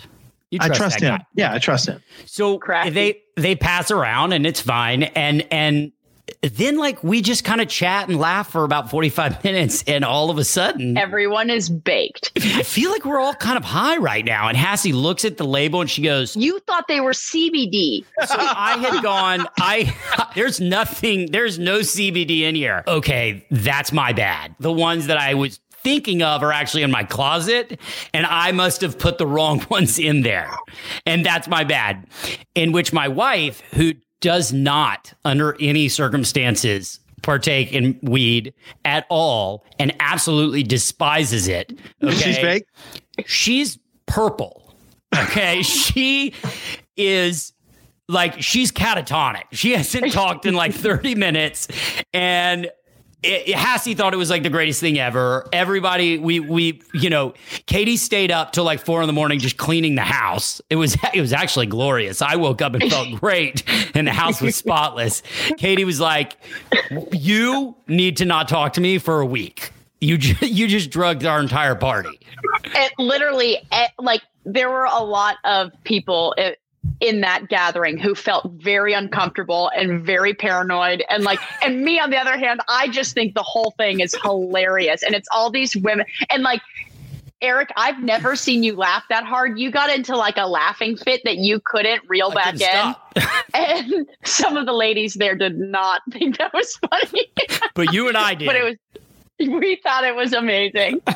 you I trust trust him. guy. Yeah, I trust him. So Crafty. they they pass around and it's fine, and and then like we just kind of chat and laugh for about forty five minutes, and all of a sudden. Everyone is baked. I feel like we're all kind of high right now. And Hassie looks at the label and she goes, You thought they were CBD. So I had gone, I there's nothing, there's no CBD in here. Okay, that's my bad. The ones that I was thinking of are actually in my closet, and I must have put the wrong ones in there. And that's my bad. In which my wife, who does not, under any circumstances, partake in weed at all and absolutely despises it. Okay? She's fake. she's purple. Okay. she is like, she's catatonic. She hasn't talked in like 30 minutes. And it, it- Hassie thought it was like the greatest thing ever. Everybody, we, we, you know, Katie stayed up till like four in the morning just cleaning the house. It was, it was actually glorious. I woke up and felt great and the house was spotless. Katie was like, you need to not talk to me for a week. You, ju- you just drugged our entire party. it literally eh, like there were a lot of people i- in that gathering who felt very uncomfortable and very paranoid and like and me on the other hand i just think the whole thing is hilarious and it's all these women and like Eric, I've never seen you laugh that hard. You got into like a laughing fit that you couldn't reel I back couldn't in. stop. And some of the ladies there did not think that was funny. But you and I did. but it was we thought it was amazing.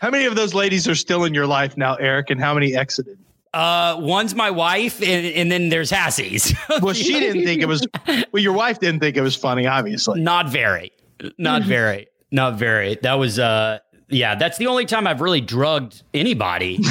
How many of those ladies are still in your life now, Eric, and how many exited? Uh, one's my wife, and, and then there's Hassie's. Well, she didn't think it was. Well, your wife didn't think it was funny, obviously. not very, not very, not very. That was uh, yeah. That's the only time I've really drugged anybody. good.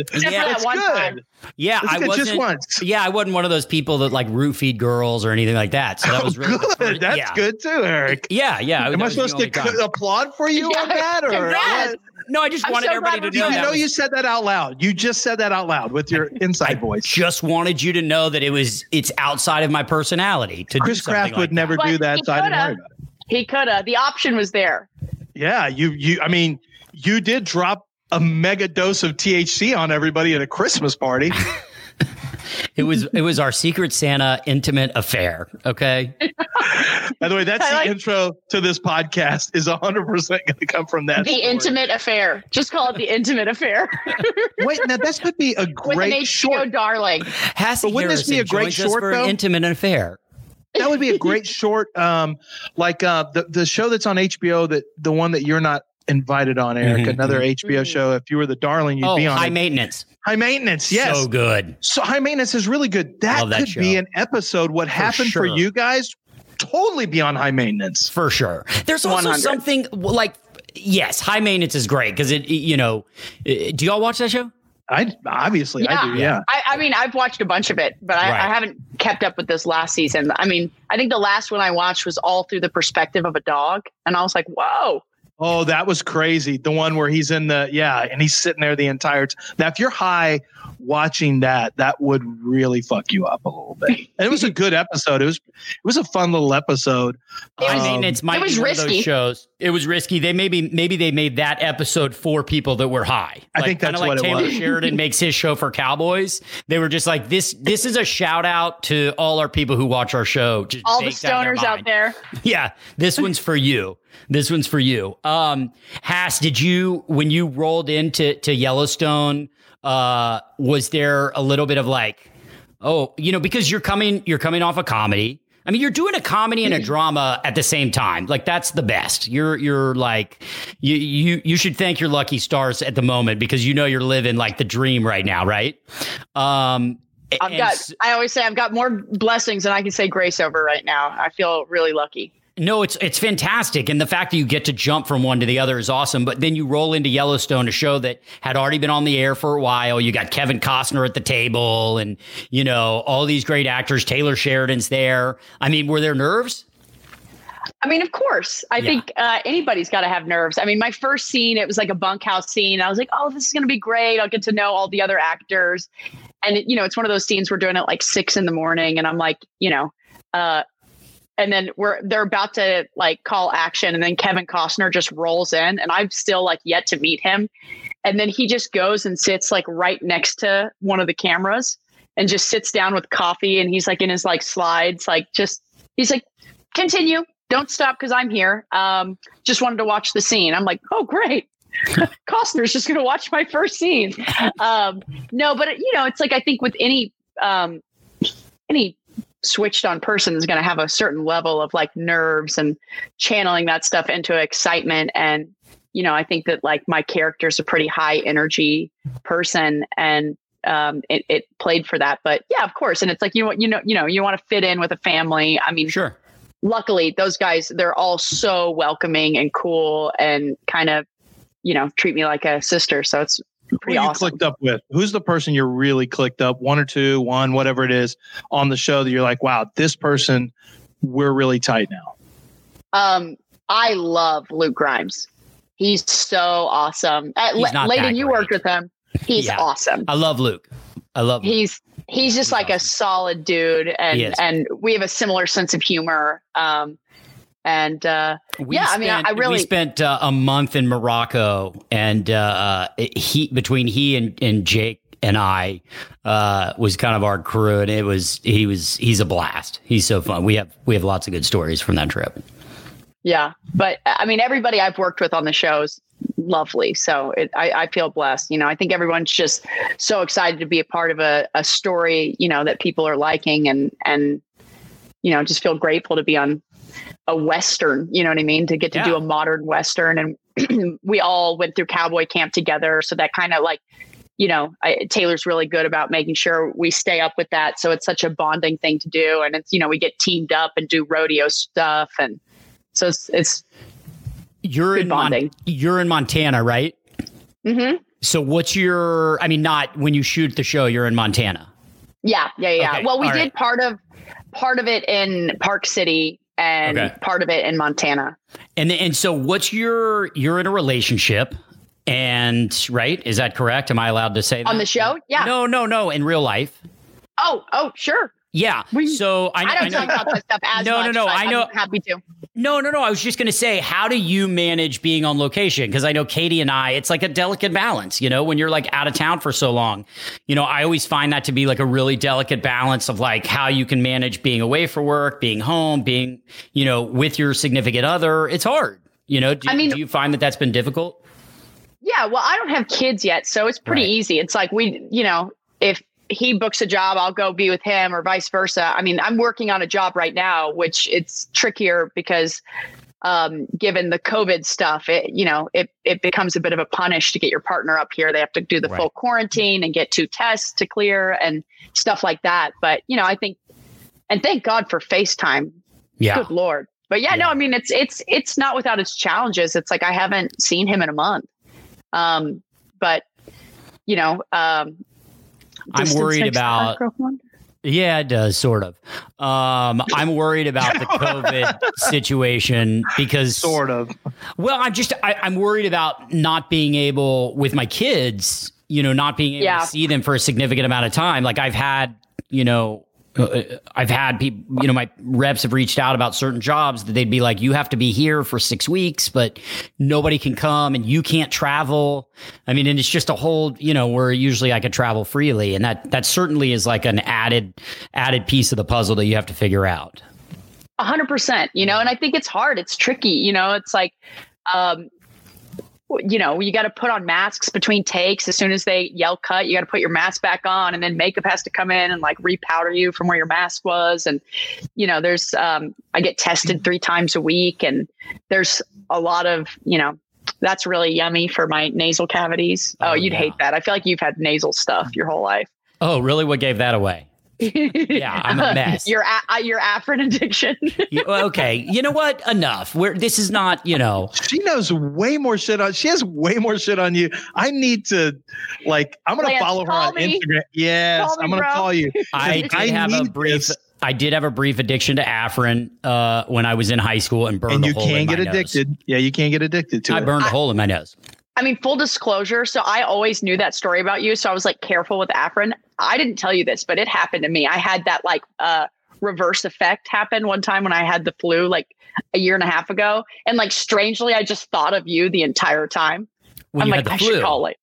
Except for Yeah, it's one good. time. Yeah, It's I good, wasn't. just once. Yeah, I wasn't one of those people that like roofied girls or anything like that. So that was really the good. That's yeah. good too, Eric. Yeah, yeah. Am I supposed to c- applaud for you on that, or Congrats. What? No, I just I'm wanted so everybody to we're know. You know, was- you said that out loud. You just said that out loud with your inside voice. just wanted you to know that it was it's outside of my personality to Chris do Kraft like would that. never But do that, he so I didn't coulda. worry about it. He could have. The option was there. Yeah, you, you. I mean, you did drop a mega dose of THC on everybody at a Christmas party. It was it was our Secret Santa intimate affair. Okay. By the way, that's I the like- intro to this podcast. Is 100 percent going to come from that. The story. intimate affair. Just call it the intimate affair Wait, now this could be a with an great HBO short. darling. Hassie But wouldn't this be a great short, for though? intimate affair. That would be a great short. Um, like uh, the the show that's on HBO that the one that you're not invited on, Eric. Mhm, Another HBO Mhm. show. If you were the darling, you'd oh, be on. high it. maintenance. high maintenance. Yes. So good. So high maintenance is really good. That Love that could be an episode. What happened for you guys? Totally be on high maintenance. For sure. There's also 100. something like yes, high maintenance is great because it you know. uh, Do y'all watch that show? I obviously I do. Yeah. I, I mean, I've watched a bunch of it, but I, Right. I haven't kept up with this last season. I mean, I think the last one I watched was all through the perspective of a dog, and I was like, "Whoa!" Oh, that was crazy. The one where he's in the yeah, and he's sitting there the entire time. Now, if you're high watching that, that would really fuck you up a little bit. And it was a good episode. It was it was a fun little episode. High Um, it's might it was be one of those risky. shows. It was risky. They maybe maybe they made that episode for people that were high. I think that's like what it Taylor was. Sheridan makes his show for Cowboys. They were just like this. This is a shout out to all our people who watch our show. Just All the baked out stoners out there. Yeah, this one's for you. This one's for you. Um, Hass, did you when you rolled into to Yellowstone? Uh, was there a little bit of like, oh, you know, because you're coming, you're coming off a comedy. I mean, you're doing a comedy and a drama at the same time. Like that's the best. You're you're like you you you should thank your lucky stars at the moment because you know you're living like the dream right now, right? Um, I've got. I always say I've got more blessings than I can say grace over right now. I feel really lucky. No, it's it's fantastic, and the fact that you get to jump from one to the other is awesome. But then you roll into Yellowstone, a show that had already been on the air for a while. You got Kevin Costner at the table, and you know all these great actors. Taylor Sheridan's there. I mean, were there nerves? I mean, of course. I Yeah. think uh, anybody's got to have nerves. I mean, my first scene, it was like a bunkhouse scene. I was like, oh, this is going to be great. I'll get to know all the other actors. And, it, you know, it's one of those scenes we're doing at like six in the morning. And I'm like, you know, uh, and then we're they're about to like call action and then Kevin Costner just rolls in and I'm still like yet to meet him and then he just goes and sits like right next to one of the cameras and just sits down with coffee and he's like in his like slides like just he's like continue don't stop because I'm here. Um, just wanted to watch the scene. I'm like, oh, great. Costner's just to watch my first scene. Um, no, but you know, it's like I think with any um, any switched on person is going to have a certain level of like nerves and channeling that stuff into excitement. And you know, I think that like my character's a pretty high energy person, and um, it, it played for that. But yeah, of course. And it's like you know, you know, you know, you want to fit in with a family. I mean, Sure. luckily those guys they're all so welcoming and cool and kind of you know treat me like a sister so it's pretty you awesome clicked up with? Who's the person you're really clicked up? One or two, one, whatever it is, on the show that you're like, wow, this person, we're really tight now. um i love luke grimes he's so awesome uh, He's not Ladin, you worked with him he's Yeah. awesome I love Luke. I love Luke. he's he's just like a solid dude and and we have a similar sense of humor um and uh We yeah, I mean, I- I we really- spent uh, a month in Morocco, and uh, he between he and, and Jake and I uh, was kind of our crew, and it was he was he's a blast. He's so fun. We have we have lots of good stories from that trip. Yeah, but I mean, everybody I've worked with on the show is lovely. So it, I, I feel blessed. You know, I think everyone's just so excited to be a part of a, a story, you know, that people are liking and, and, you know, just feel grateful to be on a Western, you know what I mean? To get to do a modern Western. And we all went through cowboy camp together. So that kind of like, you know, I, Taylor's really good about making sure we stay up with that. So it's such a bonding thing to do. And it's, you know, we get teamed up and do rodeo stuff. And so it's, it's You're in Mon- you're in Montana, right? hmm So what's your? I mean, not when you shoot the show. You're in Montana. Yeah, yeah, yeah. Okay, Well, we all did right. part of part of it in Park City and Okay. part of it in Montana. And and so what's your? You're in a relationship, and right? Is that correct? Am I allowed to say that On the show? Yeah. No, no, no. In real life. Oh, oh, sure. Yeah. So I, I, don't I know. talk about this stuff as No, no, much. no, but I know- I'm happy to. No, no, no. I was just going to say, how do you manage being on location? Because I know Katie and I, it's like a delicate balance, you know, when you're like out of town for so long. You know, I always find that to be like a really delicate balance of like how you can manage being away for work, being home, being, you know, with your significant other. It's hard. You know, do, I mean- do you find that that's been difficult? Yeah, well, I don't have kids yet, so it's pretty Right. easy. It's like we, you know, if he books a job, I'll go be with him or vice versa. I mean, I'm working on a job right now, which it's trickier because um, given the COVID stuff, it, you know, it, it becomes a bit of a punish to get your partner up here. They have to do the Right. full quarantine and get two tests to clear and stuff like that. But, you know, I think, and thank God for FaceTime. Yeah. Good Lord. But yeah, Yeah. no, I mean, it's, it's, it's not without its challenges. It's like, I haven't seen him in a month. Um, but you know, um, I'm worried makes the heart about- Yeah, it does, sort of. Um, I'm worried about the COVID situation because Sort of. Well, I'm just I, I'm worried about not being able with my kids, you know, not being able Yeah. to see them for a significant amount of time. Like I've had, you know, I've had people, you know, my reps have reached out about certain jobs that they'd be like, you have to be here for six weeks, but nobody can come and you can't travel. I mean, and it's just a whole, you know, where usually I could travel freely. And that, that certainly is like an added, added piece of the puzzle that you have to figure out. A hundred percent, you know, and I think it's hard. It's tricky, you know, it's like, um, you know, you got to put on masks between takes. As soon as they yell cut, you got to put your mask back on and then makeup has to come in and like repowder you from where your mask was. And, you know, there's, um, I get tested three times a week and there's a lot of, you know, that's really yummy for my nasal cavities. Oh, Oh, you'd yeah. hate that. I feel like you've had nasal stuff your whole life. Oh, really? What gave that away? Yeah, I'm a mess. your a- uh, your Afrin addiction. You- okay, you know what? Enough. We're this is not. You know, She knows way more shit on. She has way more shit on you. I need to, like, I'm gonna Lance, follow her on me. Instagram. Yes, me, I'm gonna bro. call you. I did I have a need brief. this. I did have a brief addiction to Afrin uh, when I was in high school and burned and a you hole in can my get nose. addicted. Yeah, you can get addicted to I it. I burned a hole in my nose. I mean, full disclosure. So I always knew that story about you. So I was like careful with Afrin. I didn't tell you this, but it happened to me. I had that like uh, reverse effect happen one time when I had the flu, like a year and a half ago. And like strangely, I just thought of you the entire time. When I'm you like, had the I flu. should call it.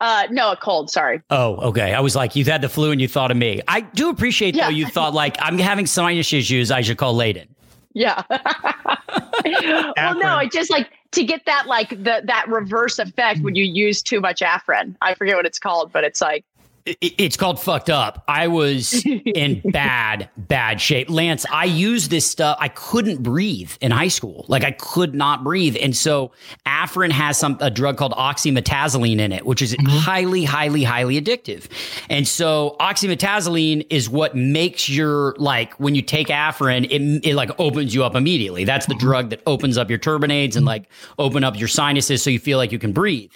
Uh, no, a cold. Sorry. Oh, okay. I was like, you had the flu and you thought of me. I do appreciate Yeah. though. You thought like I'm having sinus issues. I should call Ladin. Yeah. well, no, Afrin. it just like to get that like the that reverse effect when you use too much Afrin. I forget what it's called, but it's like It- It's called fucked up. I was in bad, bad shape. Lance, I used this stuff. I couldn't breathe in high school. Like I could not breathe. And so Afrin has some a drug called oxymetazoline in it, which is mm-hmm. highly, highly, highly addictive. And so oxymetazoline is what makes your like when you take Afrin, it, it like opens you up immediately. That's the mm-hmm. drug that opens up your turbinates and like open up your sinuses so you feel like you can breathe.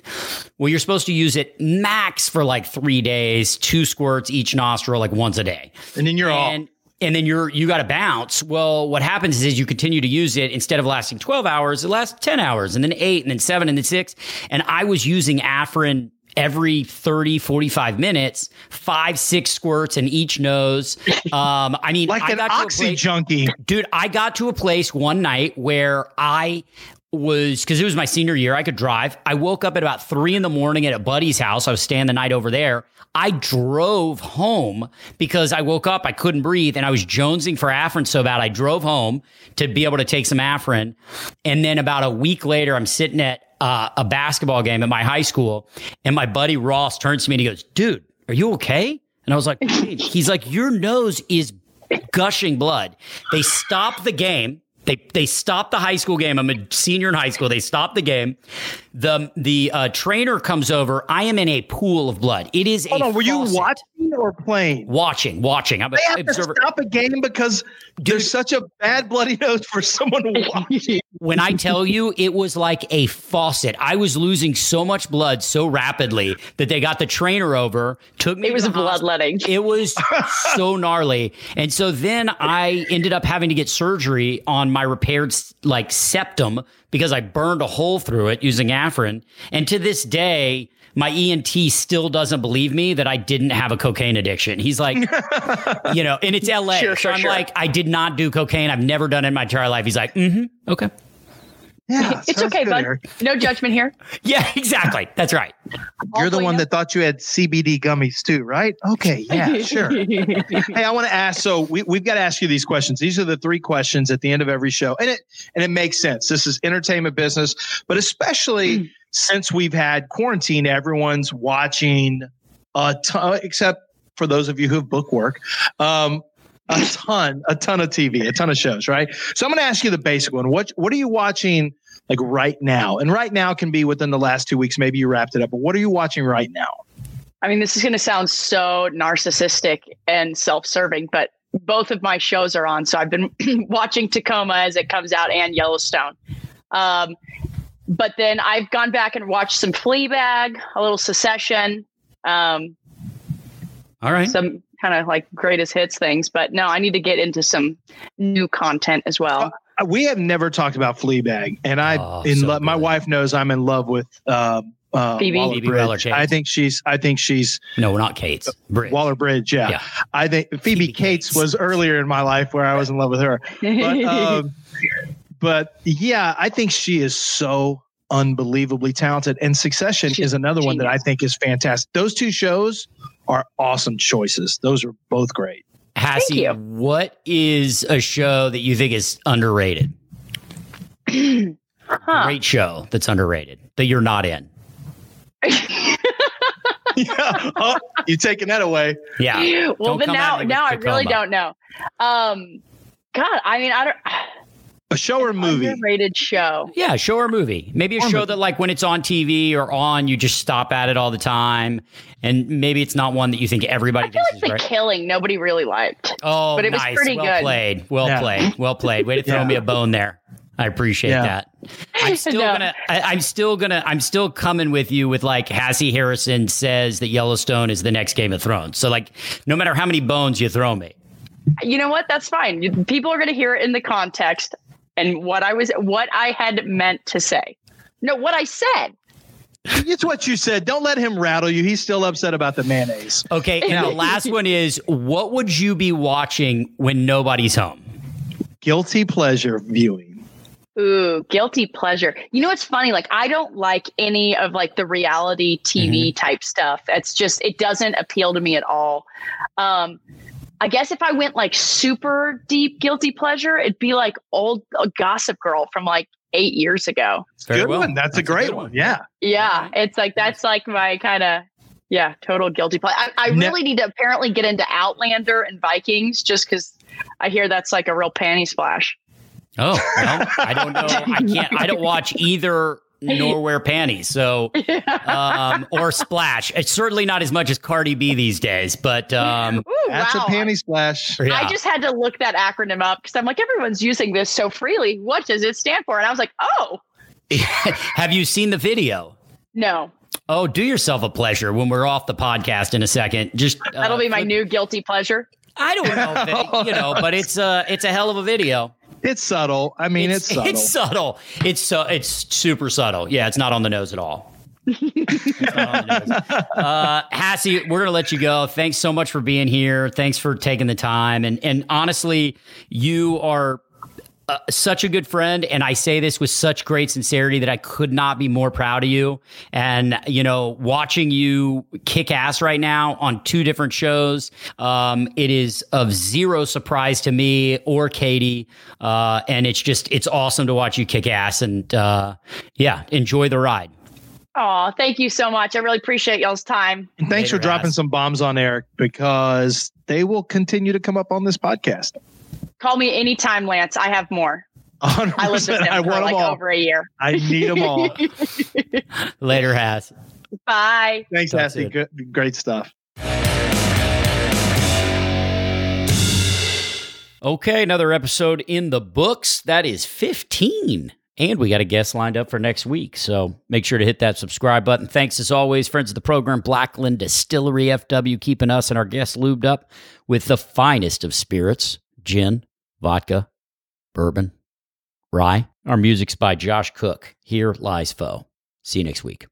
Well, you're supposed to use it max for like three days, two squirts each nostril, like once a day. and then you're off. And and then you're you got to bounce. Well, what happens is you continue to use it instead of lasting 12 hours, it lasts 10 hours and then 8 and then 7 and then 6. And I was using Afrin every 30 45 minutes, 5 6 squirts in each nose. Um I mean like I an got to a oxy place- junkie. dude i got to a place one night where i was because it was my senior year i could drive. I woke up at about three in the morning at a buddy's house. I was staying the night over there. I drove home because i woke up i couldn't breathe and i was jonesing for afrin so bad i drove home to be able to take some afrin. And then about a week later i'm sitting at uh, a basketball game at my high school and my buddy ross turns to me and he goes dude are you okay? And i was like he's like your nose is gushing blood. They stop the game. They they stop the high school game. I'm a senior in high school. They stop the game. The the uh, trainer comes over. I am in a pool of blood. It is Hold a on, were you faucet. watching or playing? Watching, watching. I'm They an have to stop a game because there's such a bad bloody nose for someone watching. When I tell you, it was like a faucet. I was losing so much blood so rapidly that they got the trainer over, took me. it was to the bloodletting. It was so gnarly. And so then I ended up having to get surgery on my repaired like septum because I burned a hole through it using Afrin. And to this day, my ENT still doesn't believe me that I didn't have a cocaine addiction. He's like, you know, and it's LA. Sure, so sure, I'm sure. like, I did not do cocaine. I've never done it in my entire life. He's like, mm-hmm, okay. Yeah, It's okay, good, bud. Eric. No judgment here. Yeah, exactly. That's right. You're the one you that thought you had CBD gummies too, right? Okay, yeah, sure. hey, I want to ask. So we, we've got to ask you these questions. These are the three questions at the end of every show, and it and it makes sense. This is entertainment business, but especially since we've had quarantine, everyone's watching a ton, except for those of you who have book work. Um, a ton, a ton of TV, a ton of shows, right? So I'm going to ask you the basic one. What what are you watching like right now? And right now can be within the last two weeks. Maybe you wrapped it up, but what are you watching right now? I mean, this is going to sound so narcissistic and self-serving, but both of my shows are on. So I've been watching Tacoma as it comes out and Yellowstone. Um, but then I've gone back and watched some Fleabag, a little Succession, um, All right. some kind of like greatest hits things. But no, I need to get into some new content as well. We have never talked about Fleabag, and I, Oh, in so lo- my wife knows I'm in love with uh, uh, Phoebe. Waller Phoebe Waller Bridge. I think she's. I think she's No, not Kate's. Bridge. Waller Bridge. Yeah. Yeah. I think Phoebe, Phoebe Cates, Cates. was earlier in my life where I was in love with her. But, um, but yeah, I think she is so unbelievably talented. And Succession She's is another one that I think is fantastic. Those two shows are awesome choices. Those are both great. Hassie, you. what is a show that you think is underrated? Huh. Great show that's underrated that you're not in. yeah. Oh, you taking that away. Yeah. well, Don't then come at now, now I really don't know. Um, God, I mean, I don't. A show or movie? Underrated show. Yeah, show or movie. Maybe a Or show movie. that, like, when it's on TV or on, you just stop at it all the time. And maybe it's not one that you think everybody I feel thinks like is The great. Killing nobody really liked. Oh, but it was nice. pretty well good. played. Well Yeah. played. Well played. Way to throw Yeah. me a bone there. I appreciate Yeah. that. I'm still No. gonna. I, I'm still gonna. I'm still coming with you with like Hassie Harrison says that Yellowstone is the next Game of Thrones. So like, no matter how many bones you throw me, You know what? That's fine. People are going to hear it in the context and what I was, what I had meant to say. No, what I said. It's what you said. Don't let him rattle you. He's still upset about the mayonnaise. okay. And the last one is, what would you be watching when nobody's home? Guilty pleasure viewing. Ooh, guilty pleasure. You know what's funny? Like I don't like any of like the reality TV type stuff. It's just it doesn't appeal to me at all. Um I guess if I went like super deep guilty pleasure, it'd be like old uh, Gossip Girl from like 8 years ago. Very good well. one. That's, a great good one. Yeah. Yeah, it's like that's like my kind of yeah, total guilty pleasure. I, I Ne- really need to apparently get into Outlander and Vikings just because I hear that's like a real panty splash. Oh, well, I don't know. I can't. I don't watch either nor wear panties. So, um, or splash. It's certainly not as much as Cardi B these days. But um, Ooh, That's wow. a panty splash. yeah. I just had to look that acronym up because I'm like, everyone's using this so freely. What does it stand for? And I was like, oh, have you seen the video? no, Oh, do yourself a pleasure when we're off the podcast in a second. Just uh, that'll be my new guilty pleasure. I don't know, if it- you know, but it's uh it's a hell of a video. It's subtle. I mean, it's, subtle. It's subtle. It's so it's super subtle. Yeah, it's not on the nose at all. It's not on the nose. uh, Hassie, we're gonna let you go. Thanks so much for being here. Thanks for taking the time. And and honestly, you are uh, such a good friend, and I say this with such great sincerity that I could not be more proud of you. And you know, watching you kick ass right now on two different shows, um, it is of zero surprise to me or Katie. Uh, and it's just it's awesome to watch you kick ass, and uh, yeah, enjoy the ride. Oh, thank you so much. I really appreciate y'all's time. And thanks for dropping Ass. some bombs on Eric because they will continue to come up on this podcast. Call me anytime, Lance. I have more. 100%. I lived with I for want like them all. over a year. I need them all. Later, Has. Bye. Thanks, That's Hassie. Good, great stuff. Okay, another episode in the books. That is 15. And we got a guest lined up for next week. So make sure to hit that subscribe button. Thanks as always, friends of the program, Blackland Distillery FW, keeping us and our guests lubed up with the finest of spirits gin, vodka, bourbon, rye. Our music's by Josh Cook. Here lies foe. See you next week.